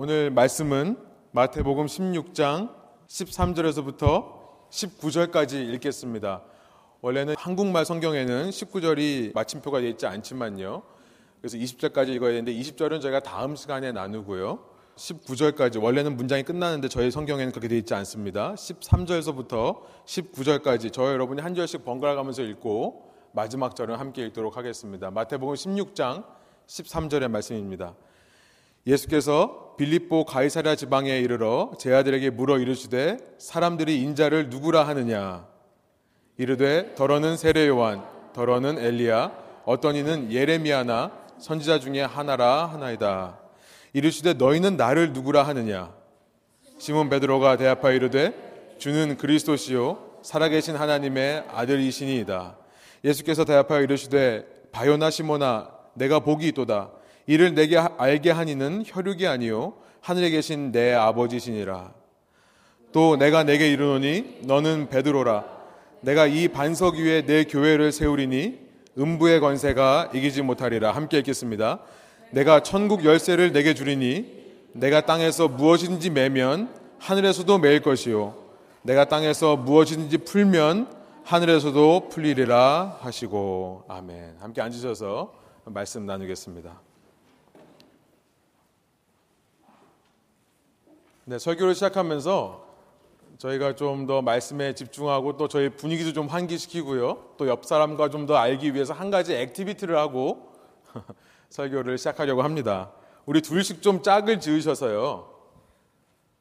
오늘 말씀은 마태복음 16장 13절에서부터 19절까지 읽겠습니다. 원래는 한국말 성경에는 19절이 마침표가 되어 있지 않지만요. 그래서 20절까지 읽어야 되는데 20절은 저희가 다음 시간에 나누고요. 19절까지 원래는 문장이 끝나는데 저희 성경에는 그렇게 되어 있지 않습니다. 13절에서부터 19절까지 저 여러분이 한 절씩 번갈아 가면서 읽고 마지막 절은 함께 읽도록 하겠습니다. 마태복음 16장 13절의 말씀입니다. 예수께서 빌립보 가이사랴 지방에 이르러 제 아들에게 물어 이르시되 사람들이 인자를 누구라 하느냐? 이르되 더러는 세례 요한 더러는 엘리야 어떤 이는 예레미야나 선지자 중에 하나라 하나이다. 이르시되 너희는 나를 누구라 하느냐? 시몬 베드로가 대답하여 이르되 주는 그리스도시요 살아계신 하나님의 아들이시니이다. 예수께서 대답하여 이르시되 바요나 시몬아 내가 복이 있도다 이를 내게 알게 하니는 혈육이 아니요 하늘에 계신 내 아버지시니라. 또 내가 내게 이르노니 너는 베드로라. 내가 이 반석 위에 내 교회를 세우리니 음부의 권세가 이기지 못하리라. 함께 읽겠습니다. 내가 천국 열쇠를 내게 주리니 내가 땅에서 무엇인지 매면 하늘에서도 매일 것이요 네가 땅에서 무엇이든지 풀면 하늘에서도 풀리리라 하시고 아멘. 함께 앉으셔서 말씀 나누겠습니다. 네, 설교를 시작하면서 저희가 좀 더 말씀에 집중하고 또 저희 분위기도 좀 환기시키고요. 또 옆 사람과 좀 더 알기 위해서 한 가지 activity를 하고 설교를 시작하려고 합니다. 우리 둘씩 좀 짝을 지으셔서요.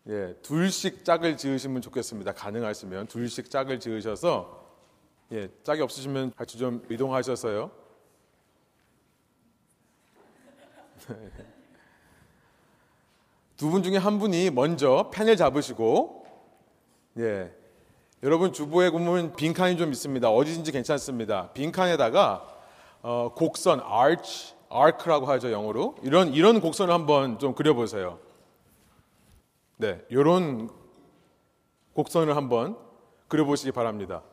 예, 둘씩 짝을 지으시면 좋겠습니다. 가능하시면 둘씩 짝을 지으셔서 예, 짝이 없으시면 같이 좀 이동하셔서요. 두 분 중에 한 분이 먼저 펜을 잡으시고 예. 여러분 주보에 보면 빈칸이 좀 있습니다. 어디든지 괜찮습니다. 빈칸에다가 어, 곡선 arch, arc라고 하죠 영어로 이런 이런 곡선을 한번 좀 그려보세요. 네, 이런 곡선을 한번 그려보시기 바랍니다.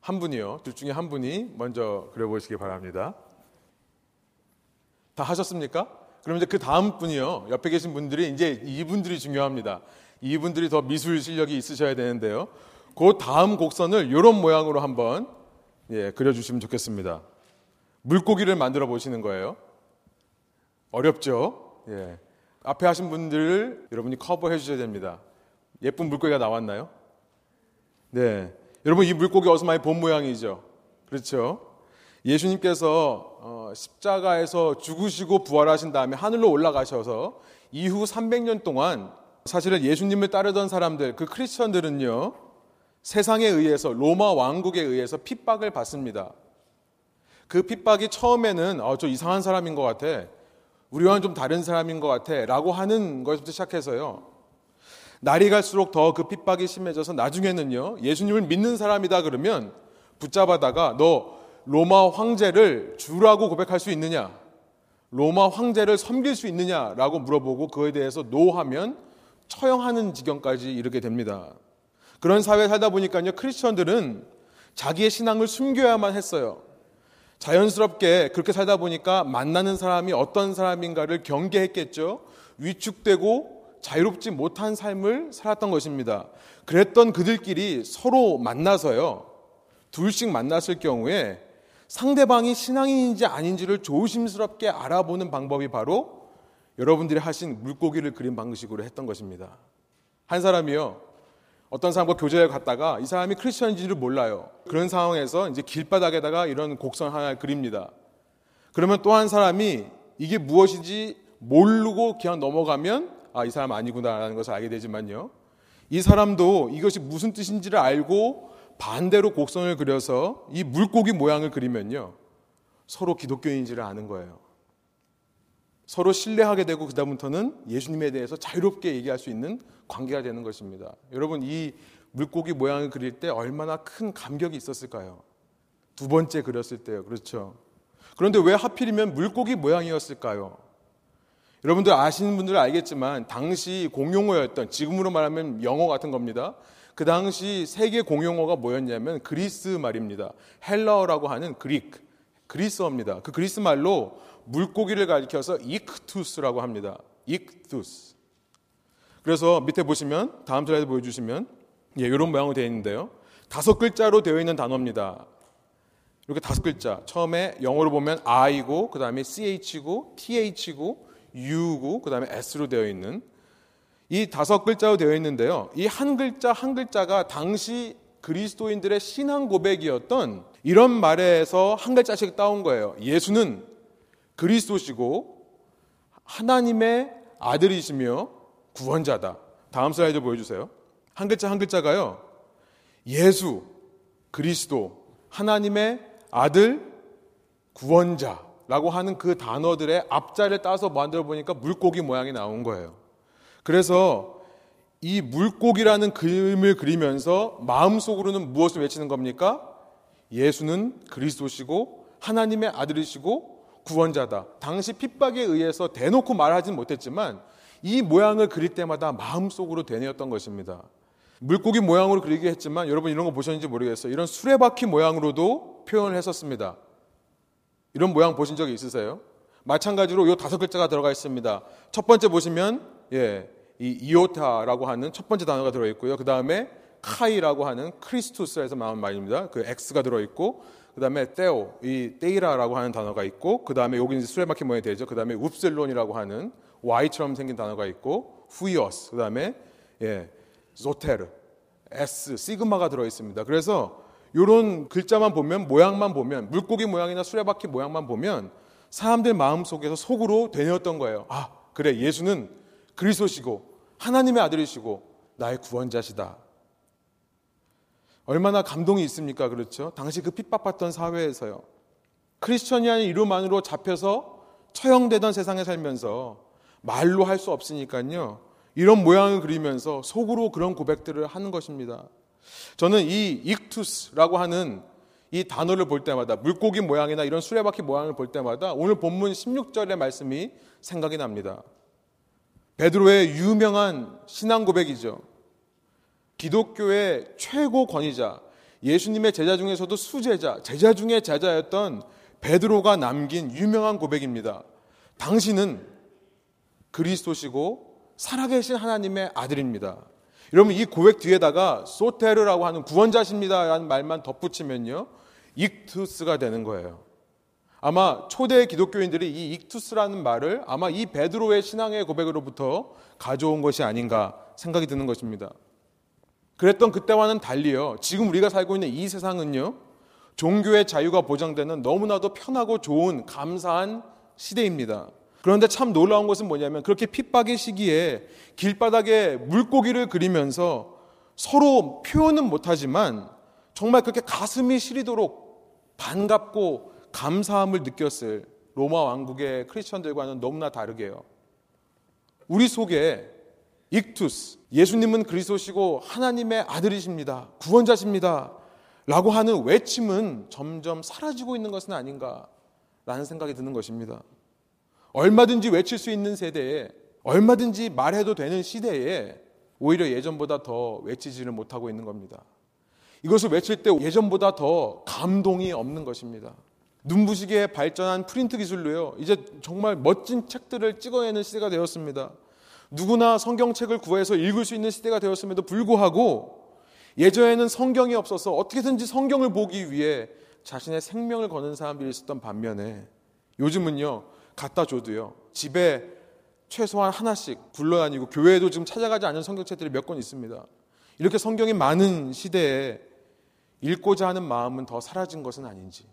한 분이요, 둘 중에 한 분이 먼저 그려보시기 바랍니다. 다 하셨습니까? 그럼 이제 그 다음 분이요. 옆에 계신 분들이 이제 이분들이 중요합니다. 이분들이 더 미술 실력이 있으셔야 되는데요. 그 다음 곡선을 이런 모양으로 한번 예, 그려주시면 좋겠습니다. 물고기를 만들어 보시는 거예요. 어렵죠? 예. 앞에 하신 분들 여러분이 커버해 주셔야 됩니다. 예쁜 물고기가 나왔나요? 네. 여러분 이 물고기 어디서 많이 본 모양이죠? 그렇죠? 예수님께서 어, 십자가에서 죽으시고 부활하신 다음에 하늘로 올라가셔서 이후 300년 동안 사실은 예수님을 따르던 사람들, 그 크리스천들은요, 세상에 의해서, 로마 왕국에 의해서 핍박을 받습니다. 그 핍박이 처음에는, 어, 저 이상한 사람인 것 같아. 우리와는 좀 다른 사람인 것 같아. 라고 하는 것부터 시작해서요. 날이 갈수록 더 그 핍박이 심해져서 나중에는요, 예수님을 믿는 사람이다 그러면 붙잡아다가 너 로마 황제를 주라고 고백할 수 있느냐? 로마 황제를 섬길 수 있느냐라고 물어보고 그에 대해서 노하면 처형하는 지경까지 이르게 됩니다. 그런 사회에 살다 보니까요, 크리스천들은 자기의 신앙을 숨겨야만 했어요. 자연스럽게 그렇게 살다 보니까 만나는 사람이 어떤 사람인가를 경계했겠죠. 위축되고 자유롭지 못한 삶을 살았던 것입니다. 그랬던 그들끼리 서로 만나서요. 둘씩 만났을 경우에 상대방이 신앙인인지 아닌지를 조심스럽게 알아보는 방법이 바로 여러분들이 하신 물고기를 그린 방식으로 했던 것입니다. 한 사람이요. 어떤 사람과 교제를 갔다가 이 사람이 크리스천인지를 몰라요. 그런 상황에서 이제 길바닥에다가 이런 곡선 하나를 그립니다. 그러면 또 한 사람이 이게 무엇인지 모르고 그냥 넘어가면 아, 이 사람 아니구나라는 것을 알게 되지만요. 이 사람도 이것이 무슨 뜻인지를 알고 반대로 곡선을 그려서 이 물고기 모양을 그리면요. 서로 기독교인지를 아는 거예요. 서로 신뢰하게 되고 그다음부터는 예수님에 대해서 자유롭게 얘기할 수 있는 관계가 되는 것입니다. 여러분 이 물고기 모양을 그릴 때 얼마나 큰 감격이 있었을까요? 두 번째 그렸을 때요. 그렇죠. 그런데 왜 하필이면 물고기 모양이었을까요? 여러분들 아시는 분들은 알겠지만 당시 공용어였던 지금으로 말하면 영어 같은 겁니다. 그 당시 세계 공용어가 뭐였냐면 그리스 말입니다. 헬라어라고 하는 그릭, 그리스어입니다. 그 그리스 말로 물고기를 가리켜서 익투스라고 합니다. 익투스. 그래서 밑에 보시면 다음 슬라이드 보여주시면 예, 이런 모양으로 되어 있는데요. 다섯 글자로 되어 있는 단어입니다. 이렇게 다섯 글자. 처음에 영어로 보면 I고, 그 다음에 CH고, TH고, U고, 그 다음에 S로 되어 있는 이 다섯 글자로 되어 있는데요. 이 한 글자 한 글자가 당시 그리스도인들의 신앙 고백이었던 이런 말에서 한 글자씩 따온 거예요. 예수는 그리스도시고 하나님의 아들이시며 구원자다. 다음 슬라이드 보여주세요. 한 글자 한 글자가요. 예수, 그리스도, 하나님의 아들, 구원자라고 하는 그 단어들의 앞자를 따서 만들어 보니까 물고기 모양이 나온 거예요. 그래서 이 물고기라는 그림을 그리면서 마음속으로는 무엇을 외치는 겁니까? 예수는 그리스도시고 하나님의 아들이시고 구원자다. 당시 핍박에 의해서 대놓고 말하지는 못했지만 이 모양을 그릴 때마다 마음속으로 되뇌었던 것입니다. 물고기 모양으로 그리게 했지만 여러분 이런 거 보셨는지 모르겠어요. 이런 수레바퀴 모양으로도 표현을 했었습니다. 이런 모양 보신 적이 있으세요? 마찬가지로 이 다섯 글자가 들어가 있습니다. 첫 번째 보시면 예, 이 이오타라고 하는 첫 번째 단어가 들어 있고요. 그 다음에 카이라고 하는 크리스투스에서 나온 말입니다. 그 X가 들어 있고 그 다음에 테오, 이 테이라라고 하는 단어가 있고 그 다음에 여기 이제 수레바퀴 모양이 되죠. 그 다음에 웁셀론이라고 하는 Y처럼 생긴 단어가 있고 후이어스, 그 다음에 예, 조테르, S, 시그마가 들어 있습니다. 그래서 이런 글자만 보면 모양만 보면 물고기 모양이나 수레바퀴 모양만 보면 사람들 마음 속에서 속으로 되뇌었던 거예요. 아 그래 예수는 그리스도시고 하나님의 아들이시고 나의 구원자시다. 얼마나 감동이 있습니까? 그렇죠? 당시 그 핍박받던 사회에서요. 크리스천이라는 이름만으로 잡혀서 처형되던 세상에 살면서 말로 할 수 없으니까요. 이런 모양을 그리면서 속으로 그런 고백들을 하는 것입니다. 저는 이 익투스라고 하는 이 단어를 볼 때마다 물고기 모양이나 이런 수레바퀴 모양을 볼 때마다 오늘 본문 16절의 말씀이 생각이 납니다. 베드로의 유명한 신앙 고백이죠. 기독교의 최고 권위자, 예수님의 제자 중에서도 수제자, 제자 중에 제자였던 베드로가 남긴 유명한 고백입니다. 당신은 그리스도시고 살아계신 하나님의 아들입니다. 여러분 이 고백 뒤에다가 소테르라고 하는 구원자십니다라는 말만 덧붙이면요. 익투스가 되는 거예요. 아마 초대 기독교인들이 이 익투스라는 말을 아마 이 베드로의 신앙의 고백으로부터 가져온 것이 아닌가 생각이 드는 것입니다. 그랬던 그때와는 달리요. 지금 우리가 살고 있는 이 세상은요. 종교의 자유가 보장되는 너무나도 편하고 좋은 감사한 시대입니다. 그런데 참 놀라운 것은 뭐냐면 그렇게 핍박의 시기에 길바닥에 물고기를 그리면서 서로 표현은 못하지만 정말 그렇게 가슴이 시리도록 반갑고 감사함을 느꼈을 로마 왕국의 크리스천들과는 너무나 다르게요. 우리 속에 익투스, 예수님은 그리스도시고 하나님의 아들이십니다. 구원자십니다. 라고 하는 외침은 점점 사라지고 있는 것은 아닌가 라는 생각이 드는 것입니다. 얼마든지 외칠 수 있는 세대에 얼마든지 말해도 되는 시대에 오히려 예전보다 더 외치지를 못하고 있는 겁니다. 이것을 외칠 때 예전보다 더 감동이 없는 것입니다. 눈부시게 발전한 프린트 기술로요. 이제 정말 멋진 책들을 찍어내는 시대가 되었습니다. 누구나 성경책을 구해서 읽을 수 있는 시대가 되었음에도 불구하고 예전에는 성경이 없어서 어떻게든지 성경을 보기 위해 자신의 생명을 거는 사람들이 있었던 반면에 요즘은요 갖다 줘도요 집에 최소한 하나씩 굴러다니고 교회에도 지금 찾아가지 않은 성경책들이 몇 권 있습니다. 이렇게 성경이 많은 시대에 읽고자 하는 마음은 더 사라진 것은 아닌지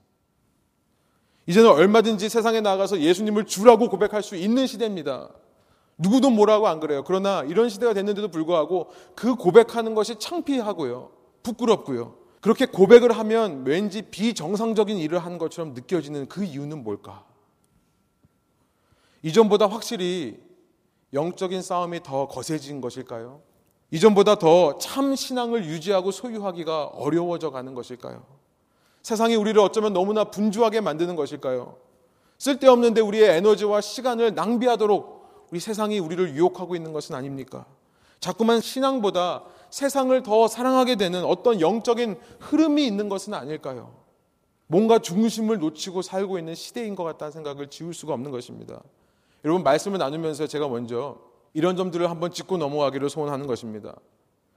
이제는 얼마든지 세상에 나가서 예수님을 주라고 고백할 수 있는 시대입니다. 누구도 뭐라고 안 그래요. 그러나 이런 시대가 됐는데도 불구하고 그 고백하는 것이 창피하고요. 부끄럽고요. 그렇게 고백을 하면 왠지 비정상적인 일을 한 것처럼 느껴지는 그 이유는 뭘까? 이전보다 확실히 영적인 싸움이 더 거세진 것일까요? 이전보다 더 참 신앙을 유지하고 소유하기가 어려워져 가는 것일까요? 세상이 우리를 어쩌면 너무나 분주하게 만드는 것일까요? 쓸데없는데 우리의 에너지와 시간을 낭비하도록 우리 세상이 우리를 유혹하고 있는 것은 아닙니까? 자꾸만 신앙보다 세상을 더 사랑하게 되는 어떤 영적인 흐름이 있는 것은 아닐까요? 뭔가 중심을 놓치고 살고 있는 시대인 것 같다는 생각을 지울 수가 없는 것입니다. 여러분 말씀을 나누면서 제가 먼저 이런 점들을 한번 짚고 넘어가기를 소원하는 것입니다.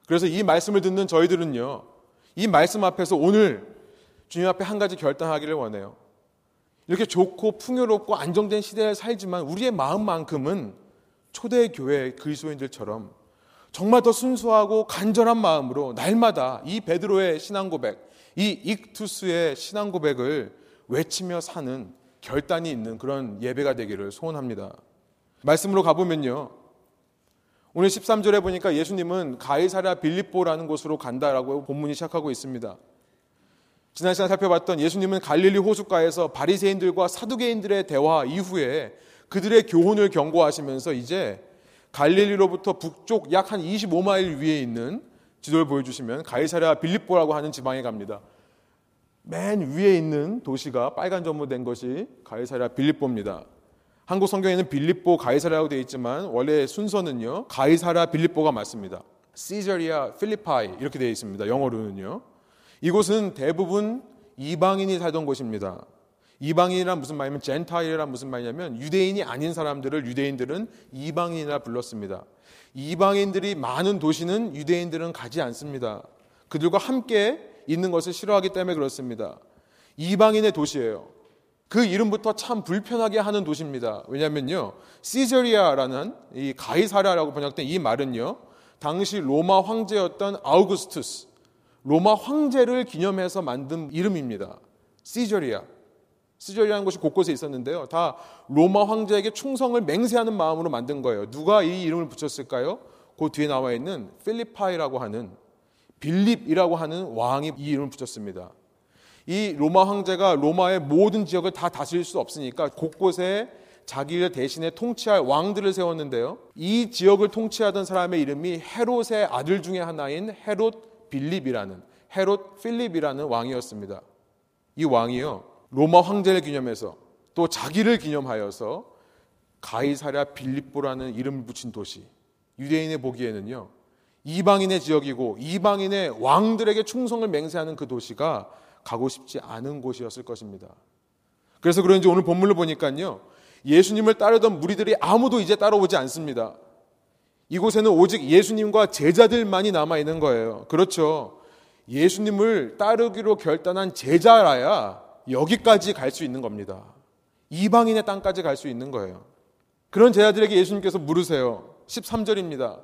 그래서 이 말씀을 듣는 저희들은요, 이 말씀 앞에서 오늘 주님 앞에 한 가지 결단하기를 원해요. 이렇게 좋고 풍요롭고 안정된 시대에 살지만 우리의 마음만큼은 초대 교회 그리스도인들처럼 정말 더 순수하고 간절한 마음으로 날마다 이 베드로의 신앙 고백, 이 익투스의 신앙 고백을 외치며 사는 결단이 있는 그런 예배가 되기를 소원합니다. 말씀으로 가보면요. 오늘 13절에 보니까 예수님은 가이사랴 빌립보라는 곳으로 간다라고 본문이 시작하고 있습니다. 지난 시간 살펴봤던 예수님은 갈릴리 호숫가에서 바리새인들과 사두개인들의 대화 이후에 그들의 교훈을 경고하시면서 이제 갈릴리로부터 북쪽 약 한 25마일 위에 있는 지도를 보여주시면 가이사랴 빌립보라고 하는 지방에 갑니다. 맨 위에 있는 도시가 빨간 점으로 된 것이 가이사랴 빌립보입니다. 한국 성경에는 빌립보 가이사라고 되어 있지만 원래 순서는요 가이사라 빌립보가 맞습니다. 시저리아 필리파이 이렇게 되어 있습니다. 영어로는요. 이곳은 대부분 이방인이 살던 곳입니다. 이방인이란 무슨 말이냐면 젠타일이란 무슨 말이냐면 유대인이 아닌 사람들을 유대인들은 이방인이라 불렀습니다. 이방인들이 많은 도시는 유대인들은 가지 않습니다. 그들과 함께 있는 것을 싫어하기 때문에 그렇습니다. 이방인의 도시예요. 그 이름부터 참 불편하게 하는 도시입니다. 왜냐면요. 시저리아라는 이 가이사라라고 번역된 이 말은요. 당시 로마 황제였던 아우구스투스, 로마 황제를 기념해서 만든 이름입니다. 시저리아. 시저리아라는 곳이 곳곳에 있었는데요. 다 로마 황제에게 충성을 맹세하는 마음으로 만든 거예요. 누가 이 이름을 붙였을까요? 그 뒤에 나와 있는 필리파이라고 하는 빌립이라고 하는 왕이 이 이름을 붙였습니다. 이 로마 황제가 로마의 모든 지역을 다 다스릴 수 없으니까 곳곳에 자기를 대신에 통치할 왕들을 세웠는데요. 이 지역을 통치하던 사람의 이름이 헤롯의 아들 중에 하나인 헤롯 빌립이라는 헤롯 필립이라는 왕이었습니다. 이 왕이요. 로마 황제를 기념해서 또 자기를 기념하여서 가이사랴 빌립보라는 이름을 붙인 도시. 유대인의 보기에는요. 이방인의 지역이고 이방인의 왕들에게 충성을 맹세하는 그 도시가 가고 싶지 않은 곳이었을 것입니다. 그래서 그런지 오늘 본문을 보니까요. 예수님을 따르던 무리들이 아무도 이제 따라오지 않습니다. 이곳에는 오직 예수님과 제자들만이 남아 있는 거예요. 그렇죠. 예수님을 따르기로 결단한 제자라야 여기까지 갈 수 있는 겁니다. 이방인의 땅까지 갈 수 있는 거예요. 그런 제자들에게 예수님께서 물으세요. 13절입니다.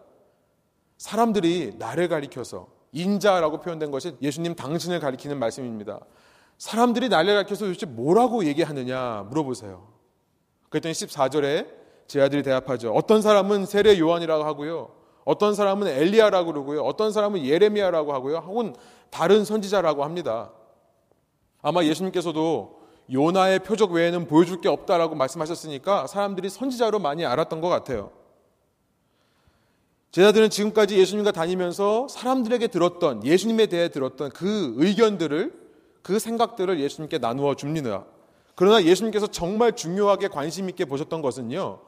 사람들이 나를 가리켜서 인자라고 표현된 것이 예수님 당신을 가리키는 말씀입니다. 사람들이 나를 가리켜서 도대체 뭐라고 얘기하느냐 물어보세요. 그랬더니 14절에 제 아들이 대답하죠. 어떤 사람은 세례 요한이라고 하고요. 어떤 사람은 엘리야라고 그러고요. 어떤 사람은 예레미야라고 하고요. 혹은 다른 선지자라고 합니다. 아마 예수님께서도 요나의 표적 외에는 보여줄 게 없다라고 말씀하셨으니까 사람들이 선지자로 많이 알았던 것 같아요. 제자들은 지금까지 예수님과 다니면서 사람들에게 들었던 예수님에 대해 들었던 그 의견들을 그 생각들을 예수님께 나누어 줍니다. 그러나 예수님께서 정말 중요하게 관심 있게 보셨던 것은요.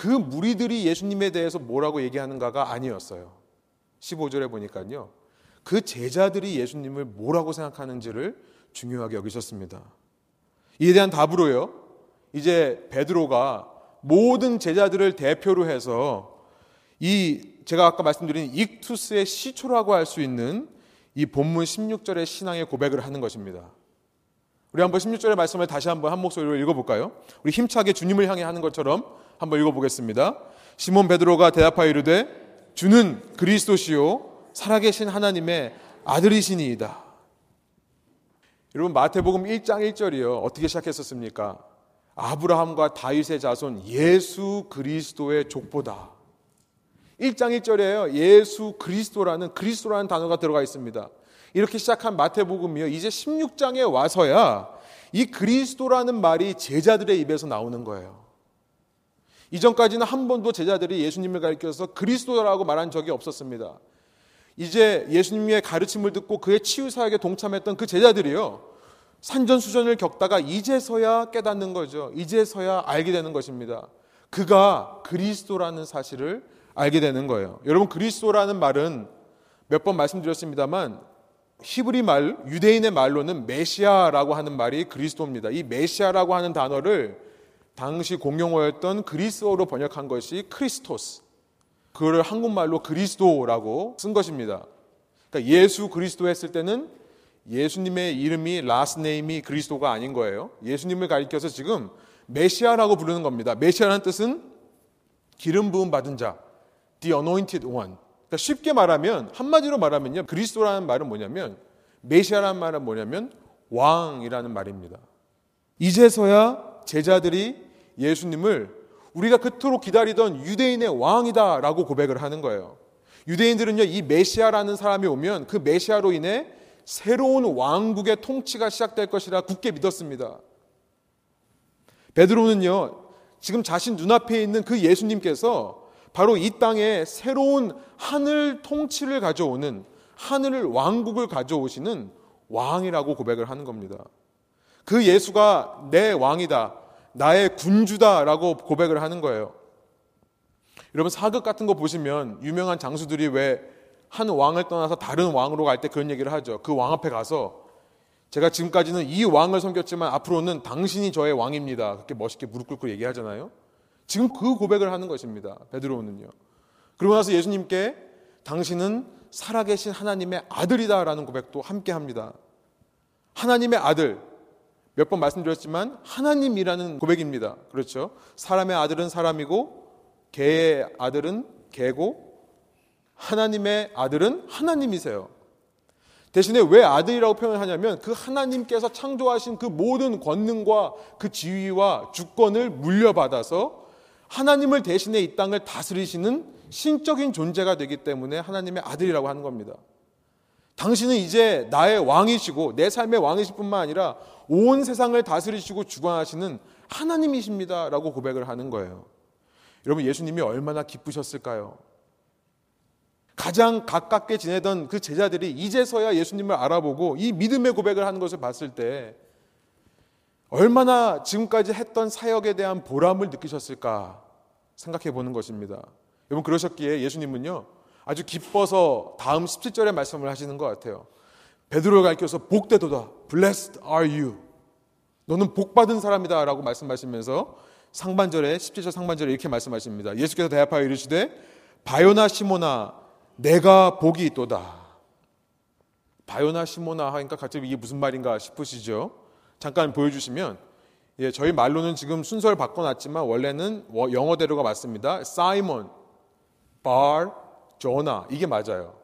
그 무리들이 예수님에 대해서 뭐라고 얘기하는가가 아니었어요. 15절에 보니까요. 그 제자들이 예수님을 뭐라고 생각하는지를 중요하게 여기셨습니다. 이에 대한 답으로요. 이제 베드로가 모든 제자들을 대표로 해서 이 제가 아까 말씀드린 익투스의 시초라고 할 수 있는 이 본문 16절의 신앙의 고백을 하는 것입니다. 우리 한번 16절의 말씀을 다시 한번 한 목소리로 읽어볼까요? 우리 힘차게 주님을 향해 하는 것처럼 한번 읽어보겠습니다. 시몬 베드로가 대답하여 이르되 주는 그리스도시요 살아계신 하나님의 아들이시니이다. 여러분 마태복음 1장 1절이요. 어떻게 시작했었습니까? 아브라함과 다윗의 자손 예수 그리스도의 족보다. 1장 1절에요. 예수 그리스도라는 그리스도라는 단어가 들어가 있습니다. 이렇게 시작한 마태복음이요. 이제 16장에 와서야 이 그리스도라는 말이 제자들의 입에서 나오는 거예요. 이전까지는 한 번도 제자들이 예수님을 가리켜서 그리스도라고 말한 적이 없었습니다. 이제 예수님의 가르침을 듣고 그의 치유 사역에 동참했던 그 제자들이요. 산전수전을 겪다가 이제서야 깨닫는 거죠. 이제서야 알게 되는 것입니다. 그가 그리스도라는 사실을 알게 되는 거예요. 여러분 그리스도라는 말은 몇 번 말씀드렸습니다만 히브리 말, 유대인의 말로는 메시아라고 하는 말이 그리스도입니다. 이 메시아라고 하는 단어를 당시 공용어였던 그리스어로 번역한 것이 크리스토스. 그를 한국말로 그리스도라고 쓴 것입니다. 그러니까 예수 그리스도 했을 때는 예수님의 이름이 last name이 그리스도가 아닌 거예요. 예수님을 가리켜서 지금 메시아라고 부르는 겁니다. 메시아라는 뜻은 기름 부음 받은 자, the anointed one. 그러니까 쉽게 말하면 한마디로 말하면요. 그리스도라는 말은 뭐냐면 메시아라는 말은 뭐냐면 왕이라는 말입니다. 이제서야 제자들이 예수님을 우리가 그토록 기다리던 유대인의 왕이다라고 고백을 하는 거예요. 유대인들은요, 이 메시아라는 사람이 오면 그 메시아로 인해 새로운 왕국의 통치가 시작될 것이라 굳게 믿었습니다. 베드로는요, 지금 자신 눈앞에 있는 그 예수님께서 바로 이 땅에 새로운 하늘 통치를 가져오는 하늘 왕국을 가져오시는 왕이라고 고백을 하는 겁니다. 그 예수가 내 왕이다. 나의 군주다라고 고백을 하는 거예요. 여러분 사극 같은 거 보시면 유명한 장수들이 왜 한 왕을 떠나서 다른 왕으로 갈 때 그런 얘기를 하죠. 그 왕 앞에 가서 제가 지금까지는 이 왕을 섬겼지만 앞으로는 당신이 저의 왕입니다. 그렇게 멋있게 무릎 꿇고 얘기하잖아요. 지금 그 고백을 하는 것입니다. 베드로는요. 그러고 나서 예수님께 당신은 살아계신 하나님의 아들이다라는 고백도 함께 합니다. 하나님의 아들. 몇 번 말씀드렸지만 하나님이라는 고백입니다. 그렇죠? 사람의 아들은 사람이고 개의 아들은 개고 하나님의 아들은 하나님이세요. 대신에 왜 아들이라고 표현을 하냐면 그 하나님께서 창조하신 그 모든 권능과 그 지위와 주권을 물려받아서 하나님을 대신해 이 땅을 다스리시는 신적인 존재가 되기 때문에 하나님의 아들이라고 하는 겁니다. 당신은 이제 나의 왕이시고 내 삶의 왕이실 뿐만 아니라 온 세상을 다스리시고 주관하시는 하나님이십니다라고 고백을 하는 거예요. 여러분 예수님이 얼마나 기쁘셨을까요? 가장 가깝게 지내던 그 제자들이 이제서야 예수님을 알아보고 이 믿음의 고백을 하는 것을 봤을 때 얼마나 지금까지 했던 사역에 대한 보람을 느끼셨을까 생각해 보는 것입니다. 여러분 그러셨기에 예수님은요 아주 기뻐서 다음 17절에 말씀을 하시는 것 같아요. 베드로를 가르쳐서 복되도다. Blessed are you. 너는 복받은 사람이다 라고 말씀하시면서 상반절에 17절 상반절에 이렇게 말씀하십니다. 예수께서 대답하여 이르시되 바요나 시모나 내가 복이 있도다. 바요나 시몬아 하니까 갑자기 이게 무슨 말인가 싶으시죠? 잠깐 보여주시면 예, 저희 말로는 지금 순서를 바꿔놨지만 원래는 영어대로가 맞습니다. Simon, bar, Jonah 이게 맞아요.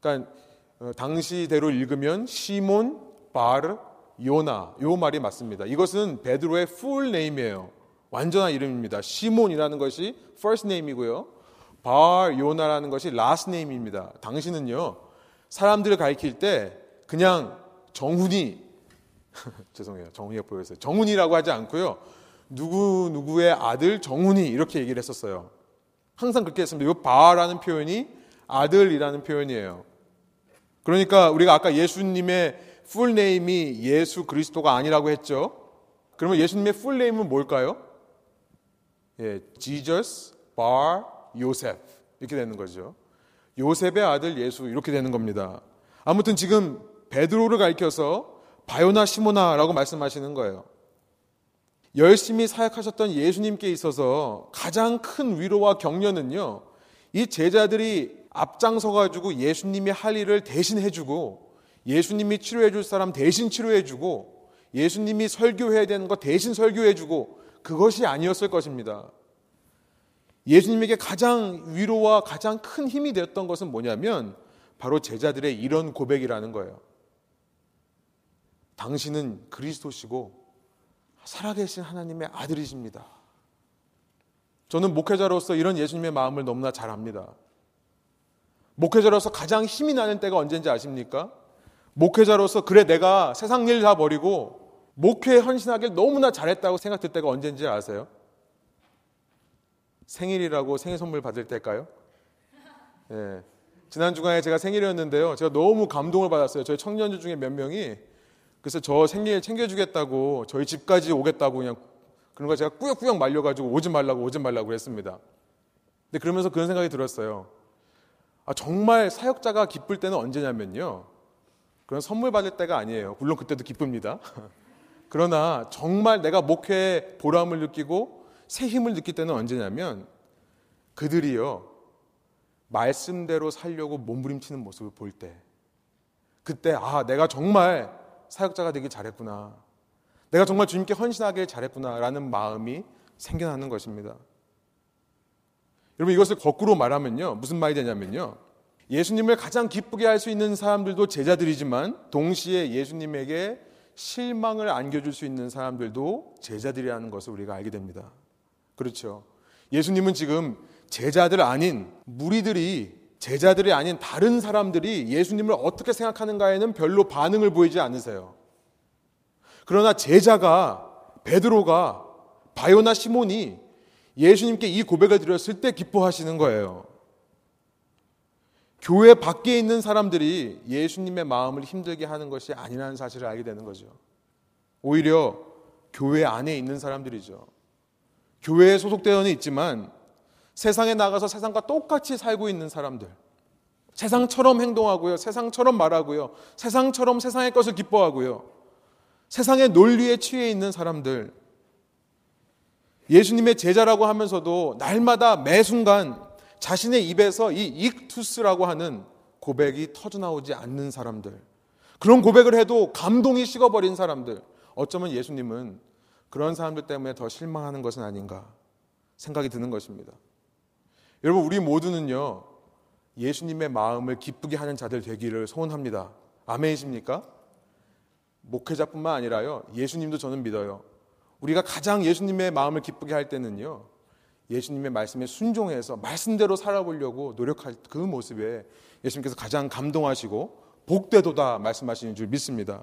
그러니까 어, 당시대로 읽으면 시몬, 바르, 요나 요 말이 맞습니다. 이것은 베드로의 full name이에요. 완전한 이름입니다. 시몬이라는 것이 first name이고요. 바 요나라는 것이 last name입니다. 당신은요 사람들을 가리킬 때 그냥 정훈이 죄송해요 정훈이가 보였어요. 정훈이라고 하지 않고요 누구 누구의 아들 정훈이 이렇게 얘기를 했었어요. 항상 그렇게 했습니다. 이 바라는 표현이 아들이라는 표현이에요. 그러니까 우리가 아까 예수님의 풀네임이 예수 그리스도가 아니라고 했죠. 그러면 예수님의 풀네임은 뭘까요? 예, Jesus bar 요셉 이렇게 되는 거죠. 요셉의 아들 예수 이렇게 되는 겁니다. 아무튼 지금 베드로를 가리켜서 바요나 시모나라고 말씀하시는 거예요. 열심히 사역하셨던 예수님께 있어서 가장 큰 위로와 격려는요. 이 제자들이 앞장서 가지고 예수님이 할 일을 대신 해주고 예수님이 치료해 줄 사람 대신 치료해 주고 예수님이 설교해야 되는 거 대신 설교해 주고 그것이 아니었을 것입니다. 예수님에게 가장 위로와 가장 큰 힘이 되었던 것은 뭐냐면 바로 제자들의 이런 고백이라는 거예요. 당신은 그리스도시고 살아계신 하나님의 아들이십니다. 저는 목회자로서 이런 예수님의 마음을 너무나 잘 압니다. 목회자로서 가장 힘이 나는 때가 언제인지 아십니까? 목회자로서 그래 내가 세상 일 다 버리고 목회에 헌신하길 너무나 잘했다고 생각될 때가 언제인지 아세요? 생일이라고 생일 선물 받을 때일까요? 예. 지난 주간에 제가 생일이었는데요. 제가 너무 감동을 받았어요. 저희 청년들 중에 몇 명이 그래서 저 생일 챙겨주겠다고 저희 집까지 오겠다고 그냥 그런 거 제가 꾸역꾸역 말려가지고 오지 말라고 오지 말라고 했습니다. 근데 그러면서 그런 생각이 들었어요. 아, 정말 사역자가 기쁠 때는 언제냐면요. 그런 선물 받을 때가 아니에요. 물론 그때도 기쁩니다. 그러나 정말 내가 목회에 보람을 느끼고 새 힘을 느낄 때는 언제냐면 그들이요. 말씀대로 살려고 몸부림치는 모습을 볼 때. 그때 아, 내가 정말 사역자가 되길 잘했구나. 내가 정말 주님께 헌신하길 잘했구나라는 마음이 생겨나는 것입니다. 여러분 이것을 거꾸로 말하면요. 무슨 말이 되냐면요. 예수님을 가장 기쁘게 할 수 있는 사람들도 제자들이지만 동시에 예수님에게 실망을 안겨줄 수 있는 사람들도 제자들이라는 것을 우리가 알게 됩니다. 그렇죠. 예수님은 지금 제자들 아닌 무리들이 제자들이 아닌 다른 사람들이 예수님을 어떻게 생각하는가에는 별로 반응을 보이지 않으세요. 그러나 제자가 베드로가 바요나 시몬이 예수님께 이 고백을 드렸을 때 기뻐하시는 거예요. 교회 밖에 있는 사람들이 예수님의 마음을 힘들게 하는 것이 아니라는 사실을 알게 되는 거죠. 오히려 교회 안에 있는 사람들이죠. 교회에 소속되어는 있지만 세상에 나가서 세상과 똑같이 살고 있는 사람들. 세상처럼 행동하고요. 세상처럼 말하고요. 세상처럼 세상의 것을 기뻐하고요. 세상의 논리에 취해 있는 사람들. 예수님의 제자라고 하면서도 날마다 매 순간 자신의 입에서 이 익투스라고 하는 고백이 터져나오지 않는 사람들. 그런 고백을 해도 감동이 식어버린 사람들. 어쩌면 예수님은 그런 사람들 때문에 더 실망하는 것은 아닌가 생각이 드는 것입니다. 여러분, 우리 모두는요, 예수님의 마음을 기쁘게 하는 자들 되기를 소원합니다. 아멘이십니까? 목회자뿐만 아니라요, 예수님도 저는 믿어요. 우리가 가장 예수님의 마음을 기쁘게 할 때는요, 예수님의 말씀에 순종해서 말씀대로 살아보려고 노력할 그 모습에 예수님께서 가장 감동하시고 복되도다 말씀하시는 줄 믿습니다.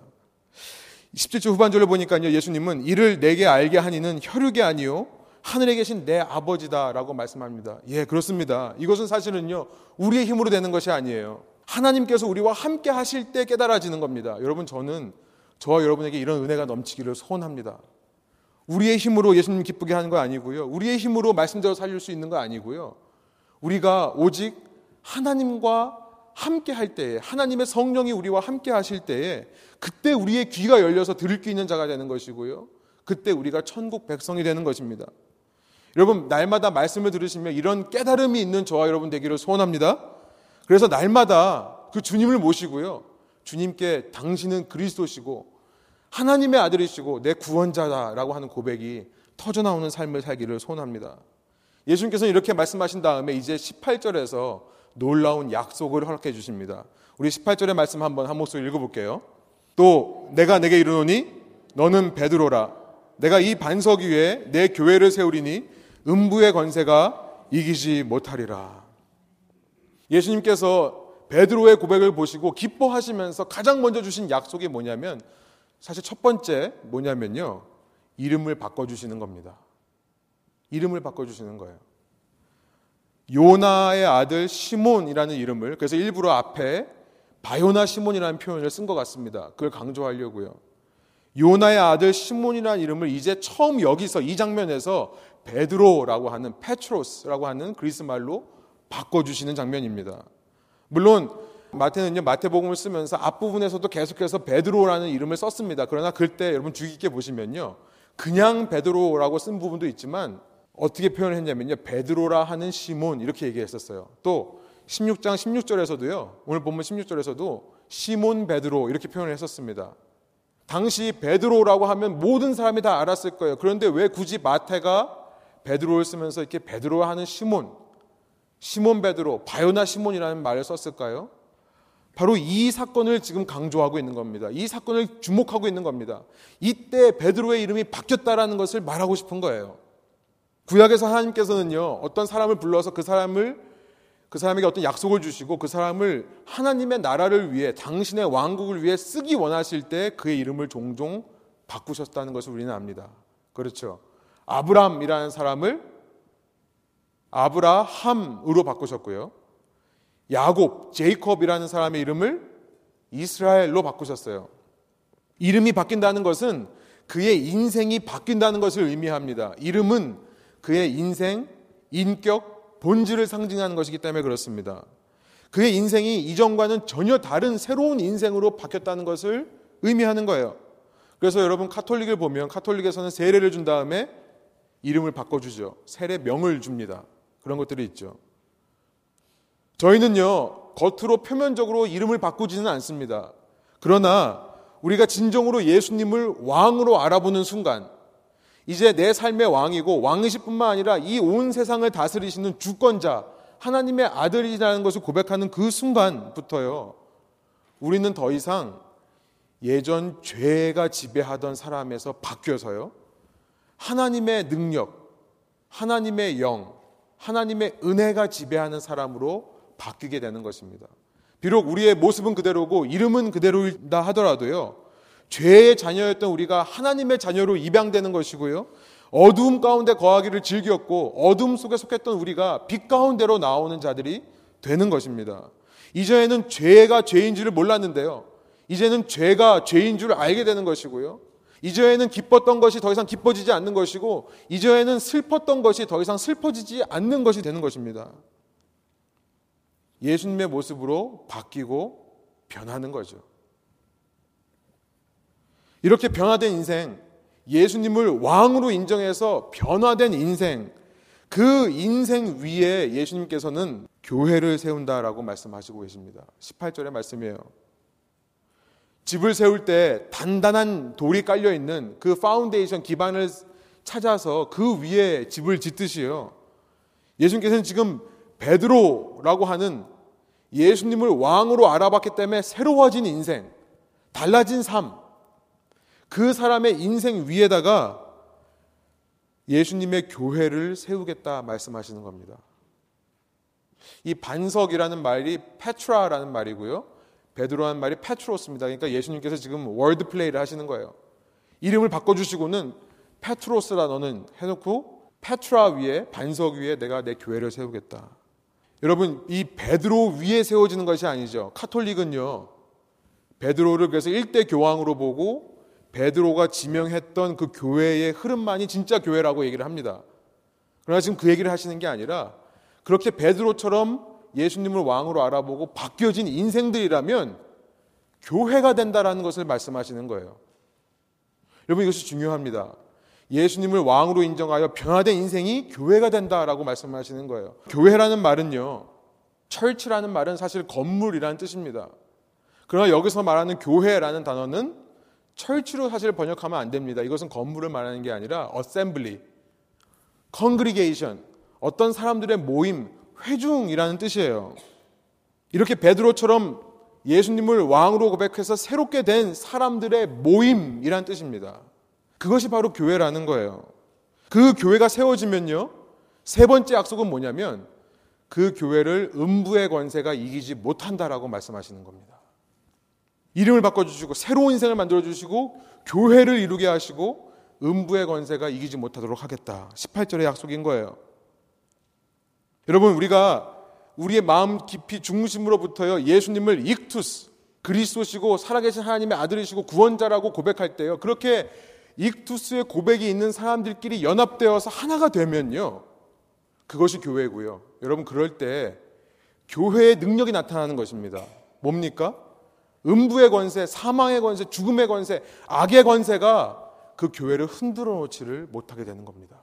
17절 후반절을 보니까요, 예수님은 이를 내게 알게 하니는 혈육이 아니요 하늘에 계신 내 아버지다라고 말씀합니다. 예, 그렇습니다. 이것은 사실은요, 우리의 힘으로 되는 것이 아니에요. 하나님께서 우리와 함께 하실 때 깨달아지는 겁니다. 여러분, 저는 저와 여러분에게 이런 은혜가 넘치기를 소원합니다. 우리의 힘으로 예수님 기쁘게 하는 거 아니고요. 우리의 힘으로 말씀대로 살릴 수 있는 거 아니고요. 우리가 오직 하나님과 함께 할 때에 하나님의 성령이 우리와 함께 하실 때에 그때 우리의 귀가 열려서 들을 수 있는 자가 되는 것이고요. 그때 우리가 천국 백성이 되는 것입니다. 여러분 날마다 말씀을 들으시면 이런 깨달음이 있는 저와 여러분 되기를 소원합니다. 그래서 날마다 그 주님을 모시고요. 주님께 당신은 그리스도시고 하나님의 아들이시고 내 구원자다라고 하는 고백이 터져 나오는 삶을 살기를 소원합니다. 예수님께서는 이렇게 말씀하신 다음에 이제 18절에서 놀라운 약속을 허락해 주십니다. 우리 18절의 말씀 한번 한 목소리 읽어볼게요. 또 내가 내게 이르노니 너는 베드로라. 내가 이 반석 위에 내 교회를 세우리니 음부의 권세가 이기지 못하리라. 예수님께서 베드로의 고백을 보시고 기뻐하시면서 가장 먼저 주신 약속이 뭐냐면 사실 첫 번째 뭐냐면요. 이름을 바꿔주시는 겁니다. 이름을 바꿔주시는 거예요. 요나의 아들 시몬이라는 이름을 그래서 일부러 앞에 바요나 시몬이라는 표현을 쓴 것 같습니다. 그걸 강조하려고요. 요나의 아들 시몬이라는 이름을 이제 처음 여기서 이 장면에서 베드로라고 하는 페트로스라고 하는 그리스 말로 바꿔주시는 장면입니다. 물론 마태는요 마태복음을 쓰면서 앞부분에서도 계속해서 베드로라는 이름을 썼습니다. 그러나 그때 여러분 주의 깊게 보시면요 그냥 베드로라고 쓴 부분도 있지만 어떻게 표현을 했냐면요 베드로라 하는 시몬 이렇게 얘기했었어요. 또 16장 16절에서도요 오늘 본문 16절에서도 시몬 베드로 이렇게 표현을 했었습니다. 당시 베드로라고 하면 모든 사람이 다 알았을 거예요. 그런데 왜 굳이 마태가 베드로를 쓰면서 이렇게 베드로 하는 시몬, 시몬 베드로, 바요나 시몬이라는 말을 썼을까요? 바로 이 사건을 지금 강조하고 있는 겁니다. 이 사건을 주목하고 있는 겁니다. 이때 베드로의 이름이 바뀌었다라는 것을 말하고 싶은 거예요. 구약에서 하나님께서는요, 어떤 사람을 불러서 그 사람을 그 사람에게 어떤 약속을 주시고 그 사람을 하나님의 나라를 위해 당신의 왕국을 위해 쓰기 원하실 때 그의 이름을 종종 바꾸셨다는 것을 우리는 압니다. 그렇죠. 아브람이라는 사람을 아브라함으로 바꾸셨고요. 야곱, 제이콥이라는 사람의 이름을 이스라엘로 바꾸셨어요. 이름이 바뀐다는 것은 그의 인생이 바뀐다는 것을 의미합니다. 이름은 그의 인생, 인격, 본질을 상징하는 것이기 때문에 그렇습니다. 그의 인생이 이전과는 전혀 다른 새로운 인생으로 바뀌었다는 것을 의미하는 거예요. 그래서 여러분 카톨릭을 보면 카톨릭에서는 세례를 준 다음에 이름을 바꿔주죠. 세례명을 줍니다. 그런 것들이 있죠. 저희는요, 겉으로 표면적으로 이름을 바꾸지는 않습니다. 그러나 우리가 진정으로 예수님을 왕으로 알아보는 순간, 이제 내 삶의 왕이고 왕이시뿐만 아니라 이 온 세상을 다스리시는 주권자, 하나님의 아들이라는 것을 고백하는 그 순간부터요, 우리는 더 이상 예전 죄가 지배하던 사람에서 바뀌어서요, 하나님의 능력, 하나님의 영, 하나님의 은혜가 지배하는 사람으로 바뀌게 되는 것입니다. 비록 우리의 모습은 그대로고 이름은 그대로다 하더라도요. 죄의 자녀였던 우리가 하나님의 자녀로 입양되는 것이고요. 어두움 가운데 거하기를 즐겼고 어둠 속에 속했던 우리가 빛 가운데로 나오는 자들이 되는 것입니다. 이전에는 죄가 죄인 줄을 몰랐는데요. 이제는 죄가 죄인 줄을 알게 되는 것이고요. 이전에는 기뻤던 것이 더 이상 기뻐지지 않는 것이고 이전에는 슬펐던 것이 더 이상 슬퍼지지 않는 것이 되는 것입니다. 예수님의 모습으로 바뀌고 변하는 거죠. 이렇게 변화된 인생, 예수님을 왕으로 인정해서 변화된 인생, 그 인생 위에 예수님께서는 교회를 세운다라고 말씀하시고 계십니다. 18절의 말씀이에요. 집을 세울 때 단단한 돌이 깔려 있는 그 파운데이션 기반을 찾아서 그 위에 집을 짓듯이요. 예수님께서는 지금 베드로라고 하는 예수님을 왕으로 알아봤기 때문에 새로워진 인생, 달라진 삶, 그 사람의 인생 위에다가 예수님의 교회를 세우겠다 말씀하시는 겁니다. 이 반석이라는 말이 페트라라는 말이고요. 베드로란 말이 페트로스입니다. 그러니까 예수님께서 지금 word play를 하시는 거예요. 이름을 바꿔주시고는 페트로스라 너는 해놓고 페트라 위에 반석 위에 내가 내 교회를 세우겠다. 여러분 이 베드로 위에 세워지는 것이 아니죠. 카톨릭은요. 베드로를 그래서 일대 교황으로 보고 베드로가 지명했던 그 교회의 흐름만이 진짜 교회라고 얘기를 합니다. 그러나 지금 그 얘기를 하시는 게 아니라 그렇게 베드로처럼 예수님을 왕으로 알아보고 바뀌어진 인생들이라면 교회가 된다라는 것을 말씀하시는 거예요. 여러분 이것이 중요합니다. 예수님을 왕으로 인정하여 변화된 인생이 교회가 된다라고 말씀하시는 거예요. 교회라는 말은요. 철치라는 말은 사실 건물이라는 뜻입니다. 그러나 여기서 말하는 교회라는 단어는 철치로 사실 번역하면 안 됩니다. 이것은 건물을 말하는 게 아니라 assembly, congregation, 어떤 사람들의 모임, 회중이라는 뜻이에요. 이렇게 베드로처럼 예수님을 왕으로 고백해서 새롭게 된 사람들의 모임이란 뜻입니다. 그것이 바로 교회라는 거예요. 그 교회가 세워지면요. 세 번째 약속은 뭐냐면 그 교회를 음부의 권세가 이기지 못한다라고 말씀하시는 겁니다. 이름을 바꿔주시고 새로운 인생을 만들어주시고 교회를 이루게 하시고 음부의 권세가 이기지 못하도록 하겠다. 18절의 약속인 거예요. 여러분 우리가 우리의 마음 깊이 중심으로부터요 예수님을 익투스 그리스도시고 살아계신 하나님의 아들이시고 구원자라고 고백할 때요 그렇게 익투스의 고백이 있는 사람들끼리 연합되어서 하나가 되면요. 그것이 교회고요. 여러분 그럴 때 교회의 능력이 나타나는 것입니다. 뭡니까? 음부의 권세 사망의 권세 죽음의 권세 악의 권세가 그 교회를 흔들어 놓지를 못하게 되는 겁니다.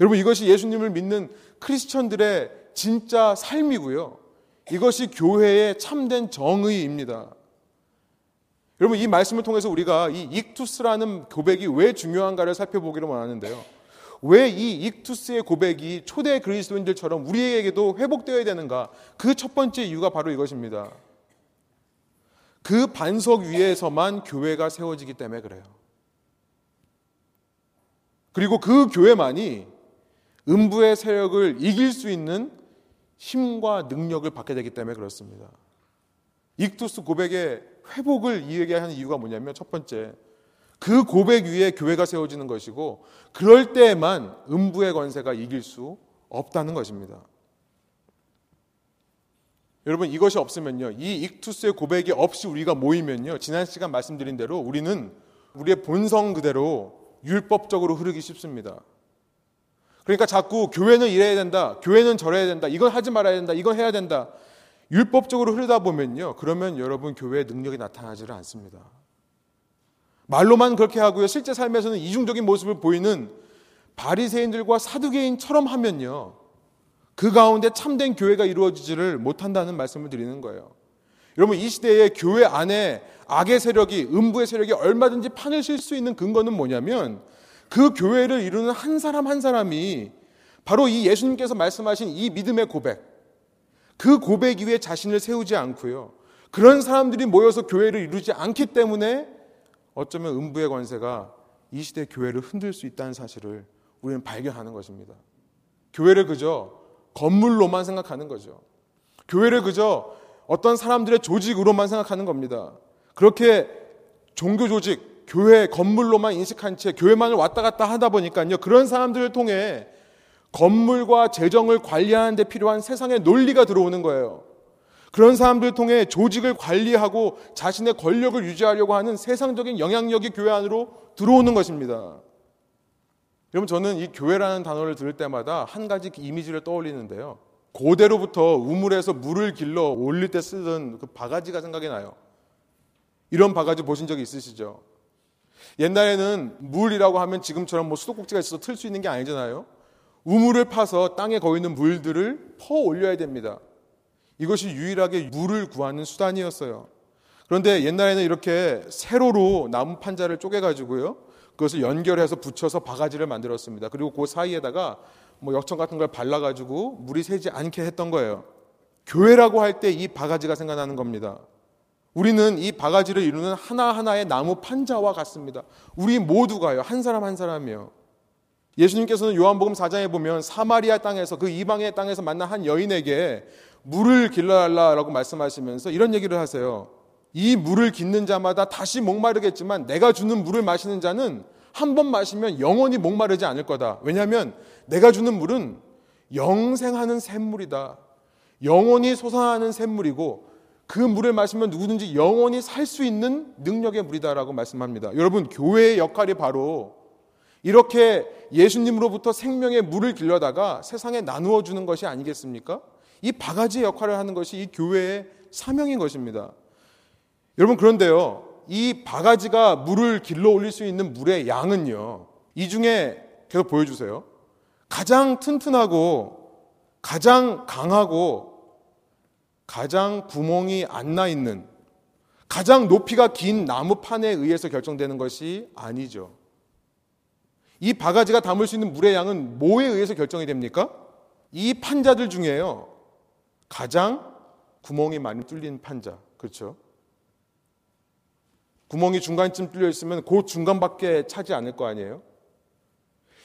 여러분 이것이 예수님을 믿는 크리스천들의 진짜 삶이고요. 이것이 교회의 참된 정의입니다. 여러분 이 말씀을 통해서 우리가 이 익투스라는 고백이 왜 중요한가를 살펴보기를 원하는데요. 왜 이 익투스의 고백이 초대 그리스도인들처럼 우리에게도 회복되어야 되는가? 그 첫 번째 이유가 바로 이것입니다. 그 반석 위에서만 교회가 세워지기 때문에 그래요. 그리고 그 교회만이 음부의 세력을 이길 수 있는 힘과 능력을 받게 되기 때문에 그렇습니다. 익투스 고백의 회복을 이야기하는 이유가 뭐냐면 첫 번째, 그 고백 위에 교회가 세워지는 것이고, 그럴 때에만 음부의 권세가 이길 수 없다는 것입니다. 여러분, 이것이 없으면요, 이 익투스의 고백이 없이 우리가 모이면요, 지난 시간 말씀드린 대로 우리는 우리의 본성 그대로 율법적으로 흐르기 쉽습니다. 그러니까 자꾸 교회는 이래야 된다. 교회는 저래야 된다. 이건 하지 말아야 된다. 이건 해야 된다. 율법적으로 흐르다 보면요. 그러면 여러분 교회의 능력이 나타나지를 않습니다. 말로만 그렇게 하고요. 실제 삶에서는 이중적인 모습을 보이는 바리새인들과 사두개인처럼 하면요. 그 가운데 참된 교회가 이루어지지를 못한다는 말씀을 드리는 거예요. 여러분 이 시대에 교회 안에 악의 세력이 음부의 세력이 얼마든지 판을 칠 수 있는 근거는 뭐냐면 그 교회를 이루는 한 사람 한 사람이 바로 이 예수님께서 말씀하신 이 믿음의 고백 그 고백 위에 자신을 세우지 않고요. 그런 사람들이 모여서 교회를 이루지 않기 때문에 어쩌면 음부의 권세가 이 시대 교회를 흔들 수 있다는 사실을 우리는 발견하는 것입니다. 교회를 그저 건물로만 생각하는 거죠. 교회를 그저 어떤 사람들의 조직으로만 생각하는 겁니다. 그렇게 종교 조직, 교회 건물로만 인식한 채 교회만을 왔다 갔다 하다 보니까요. 그런 사람들을 통해 건물과 재정을 관리하는 데 필요한 세상의 논리가 들어오는 거예요. 그런 사람들을 통해 조직을 관리하고 자신의 권력을 유지하려고 하는 세상적인 영향력이 교회 안으로 들어오는 것입니다. 여러분 저는 이 교회라는 단어를 들을 때마다 한 가지 이미지를 떠올리는데요. 고대로부터 우물에서 물을 길러 올릴 때 쓰던 그 바가지가 생각이 나요. 이런 바가지 보신 적 있으시죠? 옛날에는 물이라고 하면 지금처럼 뭐 수도꼭지가 있어서 틀 수 있는 게 아니잖아요. 우물을 파서 땅에 거기 있는 물들을 퍼 올려야 됩니다. 이것이 유일하게 물을 구하는 수단이었어요. 그런데 옛날에는 이렇게 세로로 나무 판자를 쪼개가지고요. 그것을 연결해서 붙여서 바가지를 만들었습니다. 그리고 그 사이에다가 뭐 역청 같은 걸 발라가지고 물이 새지 않게 했던 거예요. 교회라고 할 때 이 바가지가 생각나는 겁니다. 우리는 이 바가지를 이루는 하나하나의 나무 판자와 같습니다. 우리 모두가요. 한 사람 한 사람이요. 예수님께서는 요한복음 4장에 보면 사마리아 땅에서 그 이방의 땅에서 만난 한 여인에게 물을 길러달라라고 말씀하시면서 이런 얘기를 하세요. 이 물을 깃는 자마다 다시 목마르겠지만 내가 주는 물을 마시는 자는 한 번 마시면 영원히 목마르지 않을 거다. 왜냐하면 내가 주는 물은 영생하는 샘물이다. 영원히 솟아나는 샘물이고 그 물을 마시면 누구든지 영원히 살 수 있는 능력의 물이다라고 말씀합니다. 여러분, 교회의 역할이 바로 이렇게 예수님으로부터 생명의 물을 길러다가 세상에 나누어 주는 것이 아니겠습니까? 이 바가지 역할을 하는 것이 이 교회의 사명인 것입니다. 여러분 그런데요. 이 바가지가 물을 길러 올릴 수 있는 물의 양은요. 이 중에 계속 보여주세요. 가장 튼튼하고 가장 강하고 가장 구멍이 안 나 있는 가장 높이가 긴 나무판에 의해서 결정되는 것이 아니죠. 이 바가지가 담을 수 있는 물의 양은 뭐에 의해서 결정이 됩니까? 이 판자들 중에요. 가장 구멍이 많이 뚫린 판자. 그렇죠? 구멍이 중간쯤 뚫려 있으면 그 중간밖에 차지 않을 거 아니에요?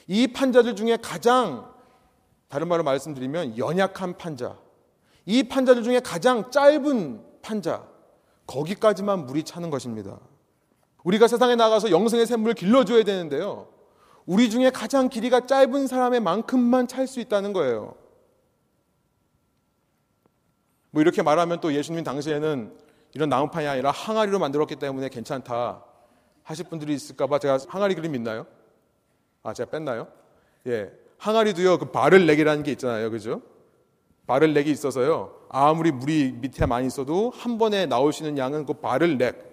이 판자들 중에 가장 다른 말로 말씀드리면 연약한 판자. 이 판자들 중에 가장 짧은 판자. 거기까지만 물이 차는 것입니다. 우리가 세상에 나가서 영생의 샘물을 길러줘야 되는데요. 우리 중에 가장 길이가 짧은 사람의 만큼만 찰 수 있다는 거예요. 뭐 이렇게 말하면 또 예수님 당시에는 이런 나무판이 아니라 항아리로 만들었기 때문에 괜찮다 하실 분들이 있을까봐 제가 항아리 그림 있나요? 아, 제가 뺐나요? 예. 항아리도요, 그 발을 내기라는 게 있잖아요. 그죠? 발을 내기 있어서요, 아무리 물이 밑에 많이 있어도 한 번에 나올 수 있는 양은 그 발을 렉,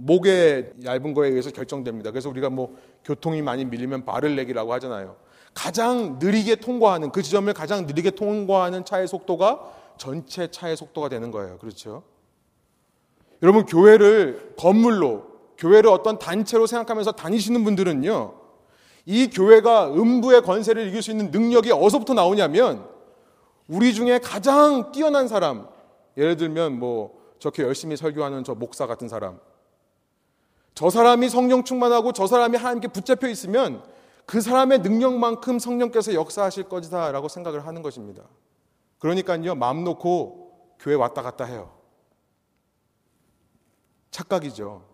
목의 얇은 거에 의해서 결정됩니다. 그래서 우리가 뭐 교통이 많이 밀리면 발을 내기라고 하잖아요. 가장 느리게 통과하는, 그 지점을 가장 느리게 통과하는 차의 속도가 전체 차의 속도가 되는 거예요. 그렇죠? 여러분 교회를 건물로 교회를 어떤 단체로 생각하면서 다니시는 분들은요. 이 교회가 음부의 권세를 이길 수 있는 능력이 어디서부터 나오냐면 우리 중에 가장 뛰어난 사람 예를 들면 뭐 저렇게 열심히 설교하는 저 목사 같은 사람 저 사람이 성령 충만하고 저 사람이 하나님께 붙잡혀 있으면 그 사람의 능력만큼 성령께서 역사하실 것이다라고 생각을 하는 것입니다. 그러니까요 마음 놓고 교회 왔다 갔다 해요. 착각이죠.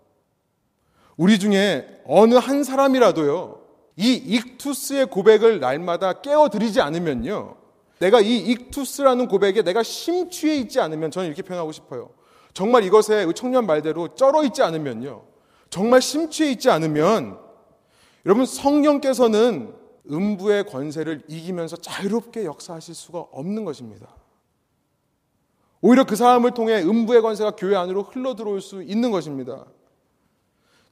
우리 중에 어느 한 사람이라도요, 이 익투스의 고백을 날마다 깨어드리지 않으면요, 내가 이 익투스라는 고백에 내가 심취해 있지 않으면 저는 이렇게 표현하고 싶어요. 정말 이것에 청년 말대로 쩔어 있지 않으면요, 정말 심취해 있지 않으면 여러분 성령께서는 음부의 권세를 이기면서 자유롭게 역사하실 수가 없는 것입니다. 오히려 그 사람을 통해 음부의 권세가 교회 안으로 흘러 들어올 수 있는 것입니다.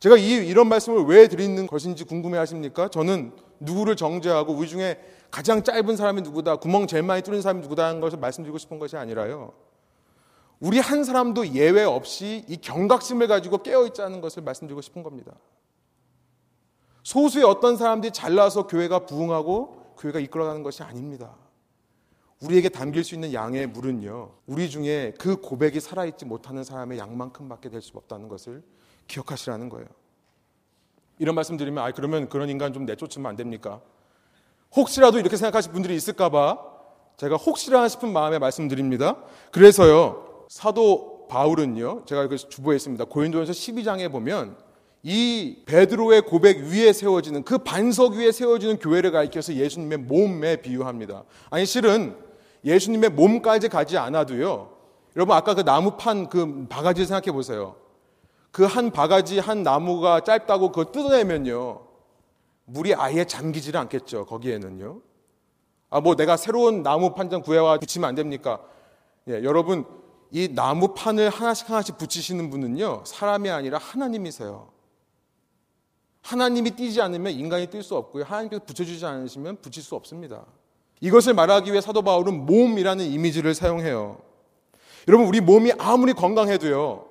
제가 이, 이런 말씀을 왜 드리는 것인지 궁금해 하십니까? 저는 누구를 정죄하고 우리 중에 가장 짧은 사람이 누구다, 구멍 제일 많이 뚫는 사람이 누구다 하는 것을 말씀드리고 싶은 것이 아니라요. 우리 한 사람도 예외 없이 이 경각심을 가지고 깨어있자는 것을 말씀드리고 싶은 겁니다. 소수의 어떤 사람들이 잘나서 교회가 부흥하고 교회가 이끌어가는 것이 아닙니다. 우리에게 담길 수 있는 양의 물은요, 우리 중에 그 고백이 살아있지 못하는 사람의 양만큼밖에 될 수 없다는 것을 기억하시라는 거예요. 이런 말씀 드리면, 아, 그러면 그런 인간 좀 내쫓으면 안 됩니까? 혹시라도 이렇게 생각하실 분들이 있을까봐 제가 혹시나 싶은 마음에 말씀드립니다. 그래서요, 사도 바울은요, 제가 그 주보에 있습니다. 고린도전서 12장에 보면 이 베드로의 고백 위에 세워지는 그 반석 위에 세워지는 교회를 가리켜서 예수님의 몸에 비유합니다. 아니 실은 예수님의 몸까지 가지 않아도요. 여러분 아까 그 나무 판 그 바가지 생각해 보세요. 그 한 바가지 한 나무가 짧다고 그거 뜯어내면요. 물이 아예 잠기지를 않겠죠. 거기에는요. 아 뭐 내가 새로운 나무 판장 구해와 붙이면 안 됩니까? 예, 여러분 이 나무판을 하나씩 하나씩 붙이시는 분은요. 사람이 아니라 하나님이세요. 하나님이 띄지 않으면 인간이 뛸 수 없고요. 하나님께서 붙여주지 않으시면 붙일 수 없습니다. 이것을 말하기 위해 사도 바울은 몸이라는 이미지를 사용해요. 여러분, 우리 몸이 아무리 건강해도요,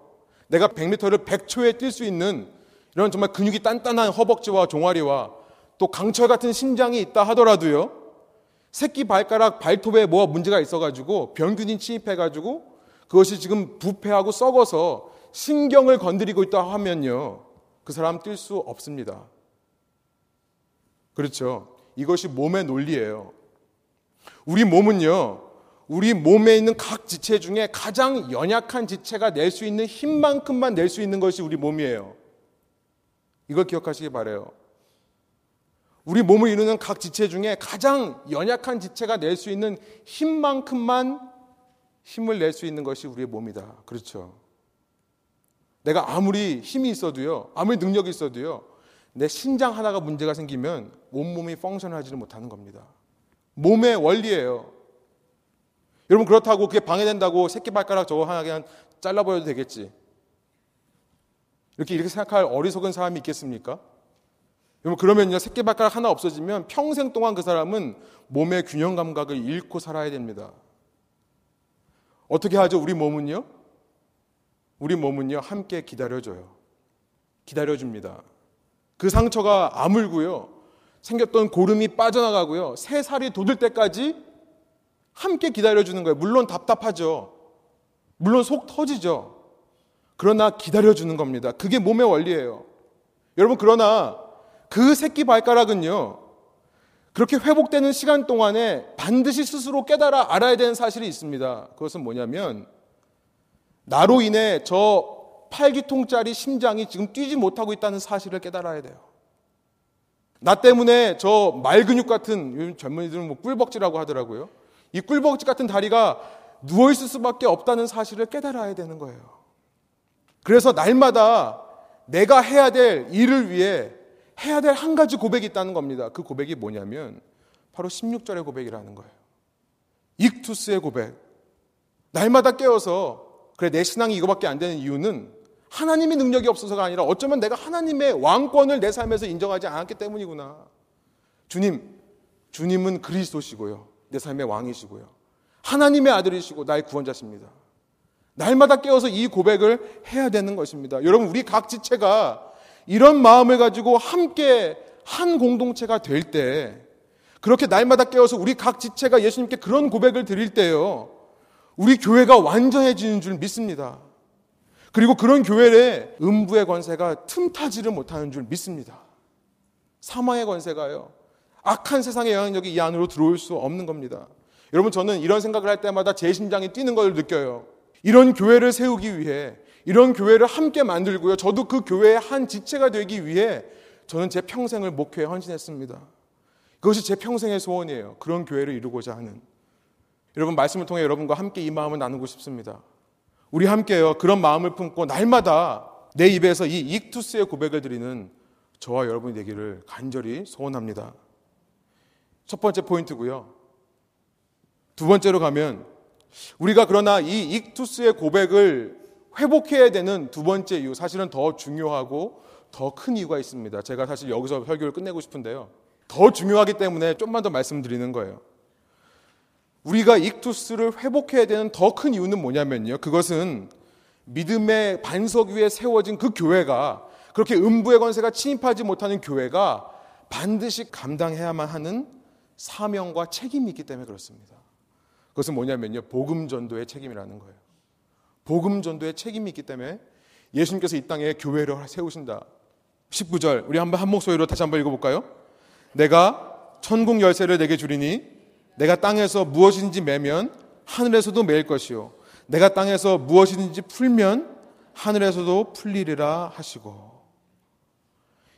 내가 100m를 100초에 뛸 수 있는 이런 정말 근육이 단단한 허벅지와 종아리와 또 강철 같은 심장이 있다 하더라도요, 새끼 발가락 발톱에 뭐가 문제가 있어가지고 병균이 침입해가지고 그것이 지금 부패하고 썩어서 신경을 건드리고 있다 하면요, 그 사람 뛸 수 없습니다. 그렇죠. 이것이 몸의 논리예요. 우리 몸은요, 우리 몸에 있는 각 지체 중에 가장 연약한 지체가 낼 수 있는 힘만큼만 낼 수 있는 것이 우리 몸이에요. 이걸 기억하시기 바래요. 우리 몸을 이루는 각 지체 중에 가장 연약한 지체가 낼 수 있는 힘만큼만 힘을 낼 수 있는 것이 우리의 몸이다. 그렇죠. 내가 아무리 힘이 있어도요, 아무리 능력이 있어도요, 내 신장 하나가 문제가 생기면 온몸이 펑션하지를 못하는 겁니다. 몸의 원리예요. 여러분 그렇다고 그게 방해된다고 새끼발가락 저거 하나 그냥 잘라버려도 되겠지. 이렇게 이렇게 생각할 어리석은 사람이 있겠습니까? 여러분 그러면요 새끼발가락 하나 없어지면 평생 동안 그 사람은 몸의 균형 감각을 잃고 살아야 됩니다. 어떻게 하죠? 우리 몸은요? 우리 몸은요, 함께 기다려줘요. 기다려줍니다. 그 상처가 아물고요. 생겼던 고름이 빠져나가고요. 새 살이 돋을 때까지 함께 기다려주는 거예요. 물론 답답하죠. 물론 속 터지죠. 그러나 기다려주는 겁니다. 그게 몸의 원리예요. 여러분, 그러나 그 새끼 발가락은요, 그렇게 회복되는 시간 동안에 반드시 스스로 깨달아 알아야 되는 사실이 있습니다. 그것은 뭐냐면, 나로 인해 저 8기통짜리 심장이 지금 뛰지 못하고 있다는 사실을 깨달아야 돼요. 나 때문에 저 말근육 같은 요즘 젊은이들은 뭐 꿀벅지라고 하더라고요. 이 꿀벅지 같은 다리가 누워 있을 수밖에 없다는 사실을 깨달아야 되는 거예요. 그래서 날마다 내가 해야 될 일을 위해 해야 될 한 가지 고백이 있다는 겁니다. 그 고백이 뭐냐면 바로 16절의 고백이라는 거예요. 익투스의 고백. 날마다 깨어서 그래, 내 신앙이 이거밖에 안 되는 이유는 하나님의 능력이 없어서가 아니라 어쩌면 내가 하나님의 왕권을 내 삶에서 인정하지 않았기 때문이구나. 주님, 주님은 그리스도시고요. 내 삶의 왕이시고요. 하나님의 아들이시고 나의 구원자십니다. 날마다 깨어서 이 고백을 해야 되는 것입니다. 여러분, 우리 각 지체가 이런 마음을 가지고 함께 한 공동체가 될 때, 그렇게 날마다 깨어서 우리 각 지체가 예수님께 그런 고백을 드릴 때요. 우리 교회가 완전해지는 줄 믿습니다. 그리고 그런 교회에 음부의 권세가 틈타지를 못하는 줄 믿습니다. 사망의 권세가요. 악한 세상의 영향력이 이 안으로 들어올 수 없는 겁니다. 여러분 저는 이런 생각을 할 때마다 제 심장이 뛰는 걸 느껴요. 이런 교회를 세우기 위해 이런 교회를 함께 만들고요. 저도 그 교회의 한 지체가 되기 위해 저는 제 평생을 목회에 헌신했습니다. 그것이 제 평생의 소원이에요. 그런 교회를 이루고자 하는. 여러분 말씀을 통해 여러분과 함께 이 마음을 나누고 싶습니다. 우리 함께요 그런 마음을 품고 날마다 내 입에서 이 익투스의 고백을 드리는 저와 여러분이 되기를 간절히 소원합니다. 첫 번째 포인트고요. 두 번째로 가면 우리가 그러나 이 익투스의 고백을 회복해야 되는 두 번째 이유, 사실은 더 중요하고 더 큰 이유가 있습니다. 제가 사실 여기서 설교를 끝내고 싶은데요. 더 중요하기 때문에 좀만 더 말씀드리는 거예요. 우리가 익투스를 회복해야 되는 더 큰 이유는 뭐냐면요. 그것은 믿음의 반석 위에 세워진 그 교회가 그렇게 음부의 권세가 침입하지 못하는 교회가 반드시 감당해야만 하는 사명과 책임이 있기 때문에 그렇습니다. 그것은 뭐냐면요. 복음 전도의 책임이라는 거예요. 복음 전도의 책임이 있기 때문에 예수님께서 이 땅에 교회를 세우신다. 19절 우리 한번 한 목소리로 다시 한번 읽어볼까요? 내가 천국 열쇠를 내게 주리니 내가 땅에서 무엇인지 매면 하늘에서도 매일 것이요 내가 땅에서 무엇이든지 풀면 하늘에서도 풀리리라 하시고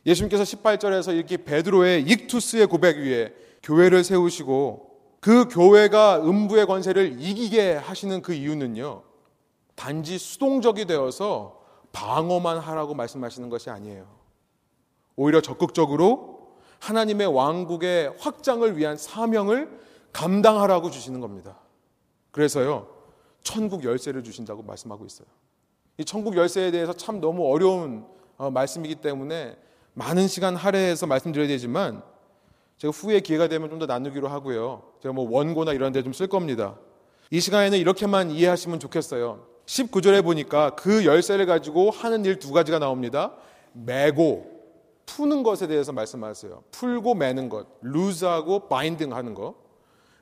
예수님께서 18절에서 이렇게 베드로의 익투스의 고백 위에 교회를 세우시고 그 교회가 음부의 권세를 이기게 하시는 그 이유는요. 단지 수동적이 되어서 방어만 하라고 말씀하시는 것이 아니에요. 오히려 적극적으로 하나님의 왕국의 확장을 위한 사명을 감당하라고 주시는 겁니다. 그래서요, 천국 열쇠를 주신다고 말씀하고 있어요. 이 천국 열쇠에 대해서 참 너무 어려운 어, 말씀이기 때문에 많은 시간 할애해서 말씀드려야 되지만 제가 후에 기회가 되면 좀 더 나누기로 하고요. 제가 뭐 원고나 이런 데 좀 쓸 겁니다. 이 시간에는 이렇게만 이해하시면 좋겠어요. 19절에 보니까 그 열쇠를 가지고 하는 일 두 가지가 나옵니다. 매고 푸는 것에 대해서 말씀하세요. 풀고 매는 것, 루즈하고 바인딩 하는 것.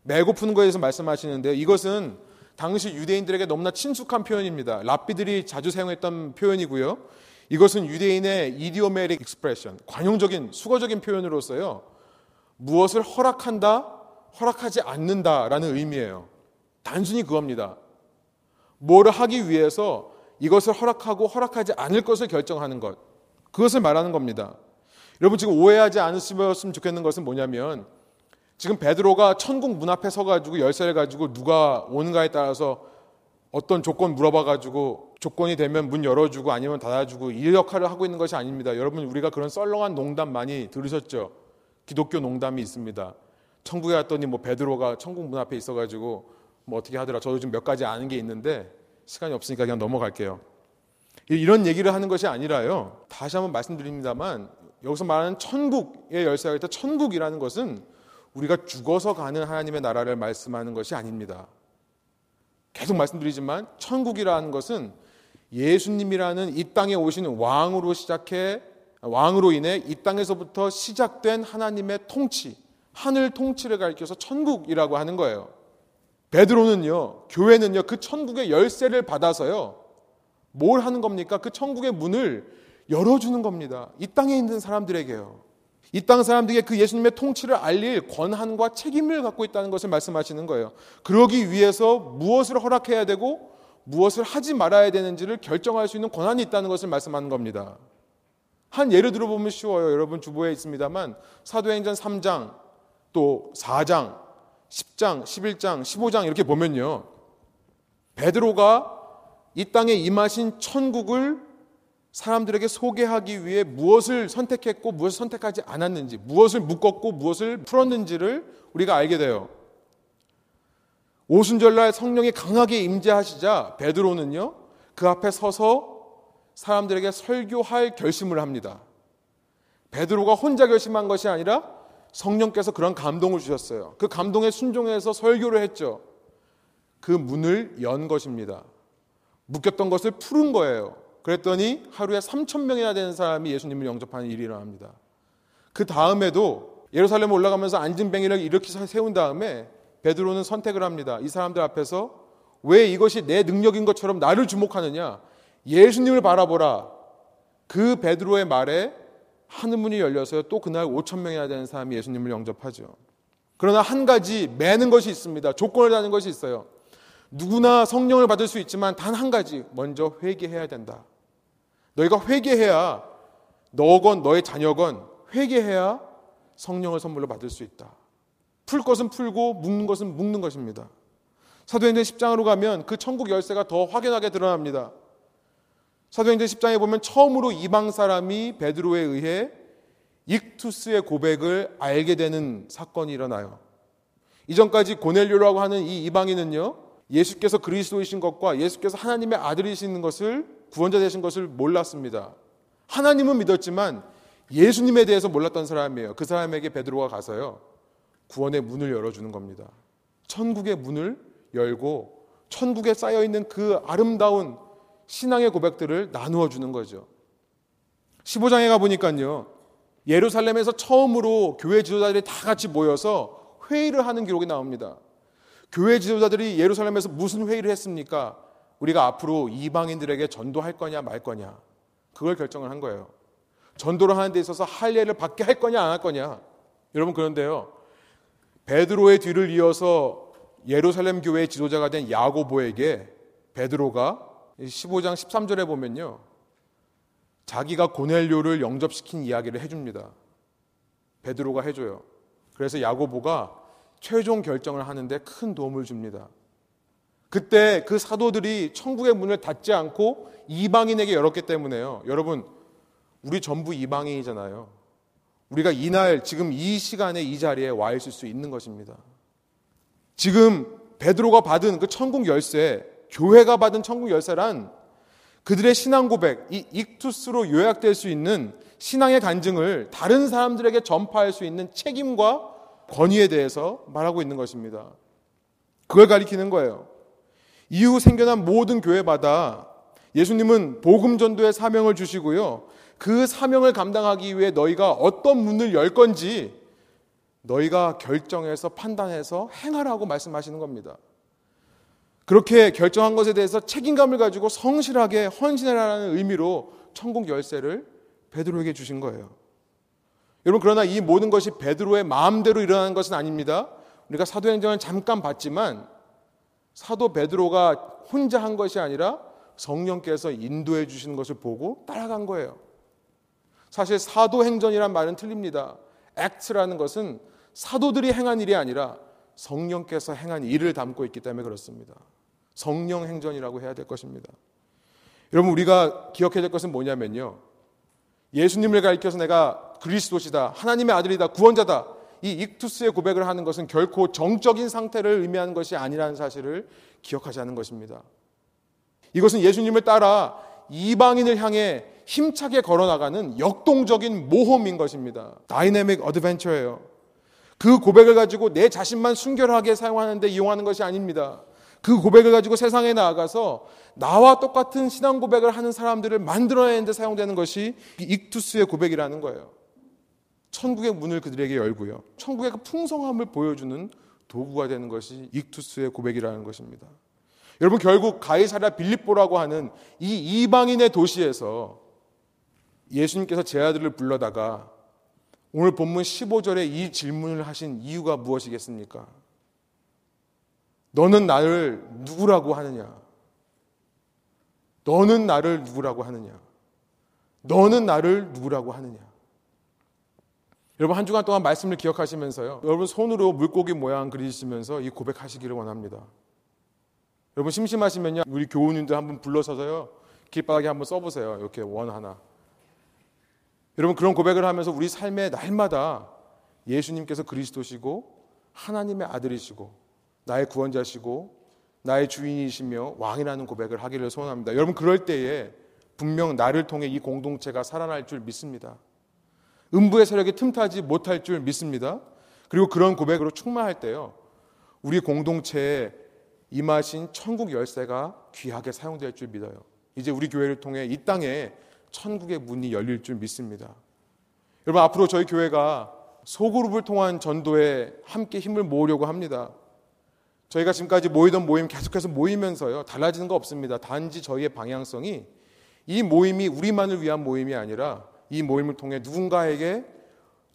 매고 푸는 것에 대해서 말씀하시는데요. 이것은 당시 유대인들에게 너무나 친숙한 표현입니다. 랍비들이 자주 사용했던 표현이고요. 이것은 유대인의 idiomatic expression, 관용적인 숙어적인 표현으로서요. 무엇을 허락한다, 허락하지 않는다라는 의미예요. 단순히 그겁니다. 뭐를 하기 위해서 이것을 허락하고 허락하지 않을 것을 결정하는 것. 그것을 말하는 겁니다. 여러분 지금 오해하지 않으시면 좋겠는 것은 뭐냐면 지금 베드로가 천국 문 앞에 서가지고 열쇠를 가지고 누가 오는가에 따라서 어떤 조건 물어봐가지고 조건이 되면 문 열어주고 아니면 닫아주고 이 역할을 하고 있는 것이 아닙니다. 여러분 우리가 그런 썰렁한 농담 많이 들으셨죠? 기독교 농담이 있습니다. 천국에 갔더니 뭐 베드로가 천국 문 앞에 있어가지고 뭐 어떻게 하더라. 저도 지금 몇 가지 아는 게 있는데 시간이 없으니까 그냥 넘어갈게요. 이런 얘기를 하는 것이 아니라요. 다시 한번 말씀드립니다만 여기서 말하는 천국의 열쇠가 있다. 천국이라는 것은 우리가 죽어서 가는 하나님의 나라를 말씀하는 것이 아닙니다. 계속 말씀드리지만 천국이라는 것은 예수님이라는 이 땅에 오신 왕으로 시작해 왕으로 인해 이 땅에서부터 시작된 하나님의 통치, 하늘 통치를 가리켜서 천국이라고 하는 거예요. 베드로는요, 교회는요, 그 천국의 열쇠를 받아서요, 뭘 하는 겁니까? 그 천국의 문을 열어주는 겁니다. 이 땅에 있는 사람들에게요. 이 땅 사람들에게 그 예수님의 통치를 알릴 권한과 책임을 갖고 있다는 것을 말씀하시는 거예요. 그러기 위해서 무엇을 허락해야 되고 무엇을 하지 말아야 되는지를 결정할 수 있는 권한이 있다는 것을 말씀하는 겁니다. 한 예를 들어보면 쉬워요. 여러분 주보에 있습니다만 사도행전 3장 또 4장 10장 11장 15장 이렇게 보면요. 베드로가 이 땅에 임하신 천국을 사람들에게 소개하기 위해 무엇을 선택했고 무엇을 선택하지 않았는지, 무엇을 묶었고 무엇을 풀었는지를 우리가 알게 돼요. 오순절날 성령이 강하게 임재하시자 베드로는요 그 앞에 서서 사람들에게 설교할 결심을 합니다. 베드로가 혼자 결심한 것이 아니라 성령께서 그런 감동을 주셨어요. 그 감동에 순종해서 설교를 했죠. 그 문을 연 것입니다. 묶였던 것을 푸른 거예요. 그랬더니 하루에 3천 명이나 되는 사람이 예수님을 영접하는 일이 일어납니다. 그 다음에도 예루살렘 올라가면서 안진뱅이를 이렇게 세운 다음에 베드로는 선택을 합니다. 이 사람들 앞에서 왜 이것이 내 능력인 것처럼 나를 주목하느냐? 예수님을 바라보라. 그 베드로의 말에 하늘 문이 열려서 또 그날 5천 명이나 되는 사람이 예수님을 영접하죠. 그러나 한 가지 매는 것이 있습니다. 조건을 다는 것이 있어요. 누구나 성령을 받을 수 있지만 단 한 가지 먼저 회개해야 된다. 너희가 회개해야 너건 너의 자녀건 회개해야 성령을 선물로 받을 수 있다. 풀 것은 풀고 묶는 것은 묶는 것입니다. 사도행전 10장으로 가면 그 천국 열쇠가 더 확연하게 드러납니다. 사도행전 10장에 보면 처음으로 이방 사람이 베드로에 의해 익투스의 고백을 알게 되는 사건이 일어나요. 이전까지 고넬료라고 하는 이 이방인은요, 예수께서 그리스도이신 것과 예수께서 하나님의 아들이신 것을 구원자 되신 것을 몰랐습니다. 하나님은 믿었지만 예수님에 대해서 몰랐던 사람이에요. 그 사람에게 베드로가 가서요. 구원의 문을 열어 주는 겁니다. 천국의 문을 열고 천국에 쌓여 있는 그 아름다운 신앙의 고백들을 나누어 주는 거죠. 15장에 가 보니까요. 예루살렘에서 처음으로 교회 지도자들이 다 같이 모여서 회의를 하는 기록이 나옵니다. 교회 지도자들이 예루살렘에서 무슨 회의를 했습니까? 우리가 앞으로 이방인들에게 전도할 거냐 말 거냐. 그걸 결정을 한 거예요. 전도를 하는 데 있어서 할례를 받게 할 거냐 안 할 거냐. 여러분 그런데요. 베드로의 뒤를 이어서 예루살렘 교회의 지도자가 된 야고보에게 베드로가 15장 13절에 보면요. 자기가 고넬료를 영접시킨 이야기를 해줍니다. 베드로가 해줘요. 그래서 야고보가 최종 결정을 하는데 큰 도움을 줍니다. 그때 그 사도들이 천국의 문을 닫지 않고 이방인에게 열었기 때문에요. 여러분, 우리 전부 이방인이잖아요. 우리가 이날 지금 이 시간에 이 자리에 와 있을 수 있는 것입니다. 지금 베드로가 받은 그 천국 열쇠, 교회가 받은 천국 열쇠란 그들의 신앙 고백, 이 익투스로 요약될 수 있는 신앙의 간증을 다른 사람들에게 전파할 수 있는 책임과 권위에 대해서 말하고 있는 것입니다. 그걸 가리키는 거예요. 이후 생겨난 모든 교회마다 예수님은 복음 전도의 사명을 주시고요. 그 사명을 감당하기 위해 너희가 어떤 문을 열 건지 너희가 결정해서 판단해서 행하라고 말씀하시는 겁니다. 그렇게 결정한 것에 대해서 책임감을 가지고 성실하게 헌신하라는 의미로 천국 열쇠를 베드로에게 주신 거예요. 여러분 그러나 이 모든 것이 베드로의 마음대로 일어나는 것은 아닙니다. 우리가 사도행전을 잠깐 봤지만 사도 베드로가 혼자 한 것이 아니라 성령께서 인도해 주시는 것을 보고 따라간 거예요. 사실 사도행전이란 말은 틀립니다. 액트라는 것은 사도들이 행한 일이 아니라 성령께서 행한 일을 담고 있기 때문에 그렇습니다. 성령 행전이라고 해야 될 것입니다. 여러분 우리가 기억해야 될 것은 뭐냐면요. 예수님을 가리켜서 내가 그리스도시다. 하나님의 아들이다. 구원자다. 이 익투스의 고백을 하는 것은 결코 정적인 상태를 의미하는 것이 아니라는 사실을 기억하지 않은 것입니다. 이것은 예수님을 따라 이방인을 향해 힘차게 걸어나가는 역동적인 모험인 것입니다. 다이내믹 어드벤처예요. 그 고백을 가지고 내 자신만 순결하게 사용하는데 이용하는 것이 아닙니다. 그 고백을 가지고 세상에 나아가서 나와 똑같은 신앙 고백을 하는 사람들을 만들어내는데 사용되는 것이 익투스의 고백이라는 거예요. 천국의 문을 그들에게 열고요. 천국의 그 풍성함을 보여주는 도구가 되는 것이 익투스의 고백이라는 것입니다. 여러분 결국 가이사랴 빌립보라고 하는 이 이방인의 도시에서 예수님께서 제 아들을 불러다가 오늘 본문 15절에 이 질문을 하신 이유가 무엇이겠습니까? 너는 나를 누구라고 하느냐? 너는 나를 누구라고 하느냐? 너는 나를 누구라고 하느냐? 여러분 한 주간 동안 말씀을 기억하시면서요. 여러분 손으로 물고기 모양 그리시면서 이 고백하시기를 원합니다. 여러분 심심하시면요. 우리 교우님들 한번 불러서서요. 길바닥에 한번 써보세요. 이렇게 원 하나. 여러분 그런 고백을 하면서 우리 삶의 날마다 예수님께서 그리스도시고 하나님의 아들이시고 나의 구원자시고 나의 주인이시며 왕이라는 고백을 하기를 소원합니다. 여러분 그럴 때에 분명 나를 통해 이 공동체가 살아날 줄 믿습니다. 음부의 세력이 틈타지 못할 줄 믿습니다. 그리고 그런 고백으로 충만할 때요. 우리 공동체에 임하신 천국 열쇠가 귀하게 사용될 줄 믿어요. 이제 우리 교회를 통해 이 땅에 천국의 문이 열릴 줄 믿습니다. 여러분 앞으로 저희 교회가 소그룹을 통한 전도에 함께 힘을 모으려고 합니다. 저희가 지금까지 모이던 모임 계속해서 모이면서요. 달라지는 거 없습니다. 단지 저희의 방향성이 이 모임이 우리만을 위한 모임이 아니라 이 모임을 통해 누군가에게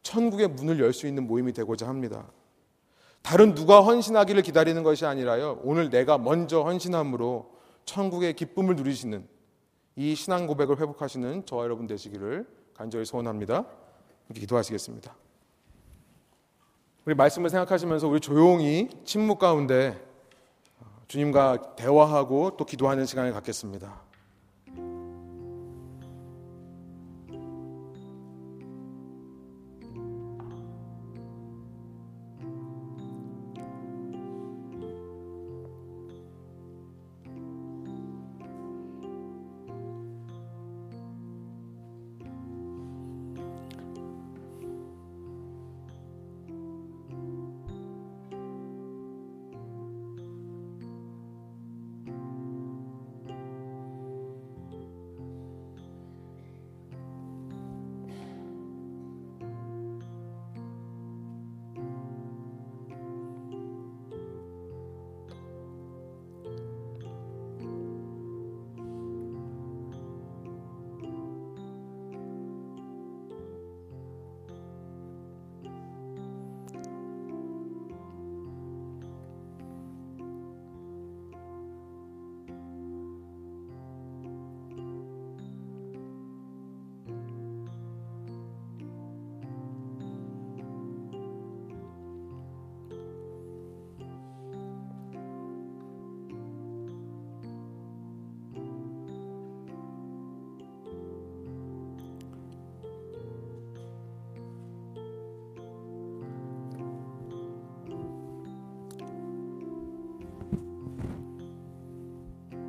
천국의 문을 열 수 있는 모임이 되고자 합니다. 다른 누가 헌신하기를 기다리는 것이 아니라요. 오늘 내가 먼저 헌신함으로 천국의 기쁨을 누리시는 이 신앙 고백을 회복하시는 저와 여러분 되시기를 간절히 소원합니다. 기도하시겠습니다. 우리 말씀을 생각하시면서 우리 조용히 침묵 가운데 주님과 대화하고 또 기도하는 시간을 갖겠습니다.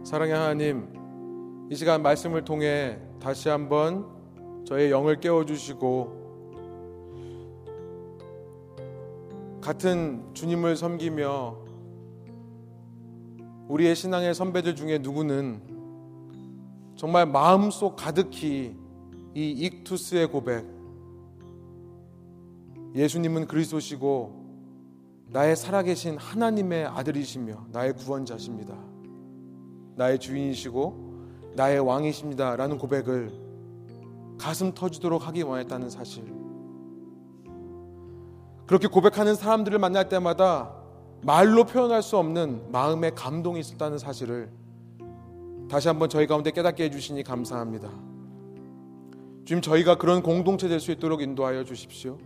사랑의 하나님, 이 시간 말씀을 통해 다시 한번 저의 영을 깨워주시고 같은 주님을 섬기며 우리의 신앙의 선배들 중에 누구는 정말 마음속 가득히 이 익투스의 고백 예수님은 그리스도시고 나의 살아계신 하나님의 아들이시며 나의 구원자십니다. 나의 주인이시고 나의 왕이십니다. 라는 고백을 가슴 터지도록 하기 원했다는 사실. 그렇게 고백하는 사람들을 만날 때마다 말로 표현할 수 없는 마음의 감동이 있었다는 사실을 다시 한번 저희 가운데 깨닫게 해주시니 감사합니다. 주님, 저희가 그런 공동체 될 수 있도록 인도하여 주십시오.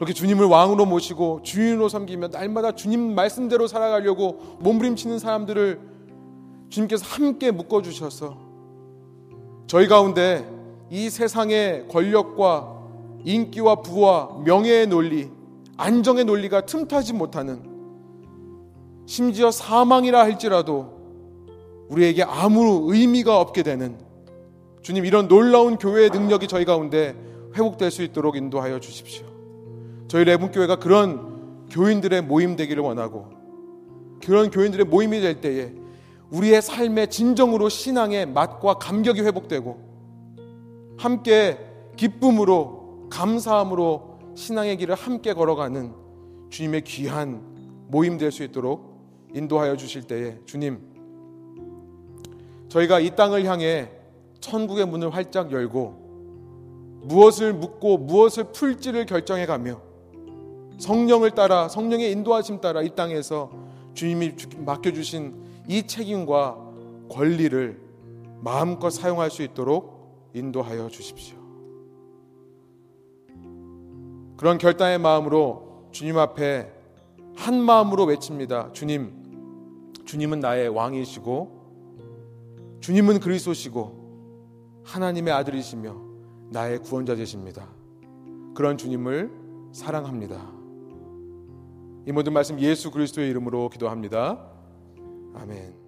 그렇게 주님을 왕으로 모시고 주인으로 섬기며 날마다 주님 말씀대로 살아가려고 몸부림치는 사람들을 주님께서 함께 묶어주셔서 저희 가운데 이 세상의 권력과 인기와 부와 명예의 논리, 안정의 논리가 틈타지 못하는 심지어 사망이라 할지라도 우리에게 아무 의미가 없게 되는 주님 이런 놀라운 교회의 능력이 저희 가운데 회복될 수 있도록 인도하여 주십시오. 저희 레분교회가 그런 교인들의 모임 되기를 원하고 그런 교인들의 모임이 될 때에 우리의 삶의 진정으로 신앙의 맛과 감격이 회복되고 함께 기쁨으로 감사함으로 신앙의 길을 함께 걸어가는 주님의 귀한 모임 될 수 있도록 인도하여 주실 때에 주님 저희가 이 땅을 향해 천국의 문을 활짝 열고 무엇을 묻고 무엇을 풀지를 결정해 가며 성령을 따라 성령의 인도하심 따라 이 땅에서 주님이 맡겨 주신 이 책임과 권리를 마음껏 사용할 수 있도록 인도하여 주십시오. 그런 결단의 마음으로 주님 앞에 한 마음으로 외칩니다. 주님, 주님은 나의 왕이시고, 주님은 그리스도시고, 하나님의 아들이시며, 나의 구원자 되십니다. 그런 주님을 사랑합니다. 이 모든 말씀 예수 그리스도의 이름으로 기도합니다. 아멘.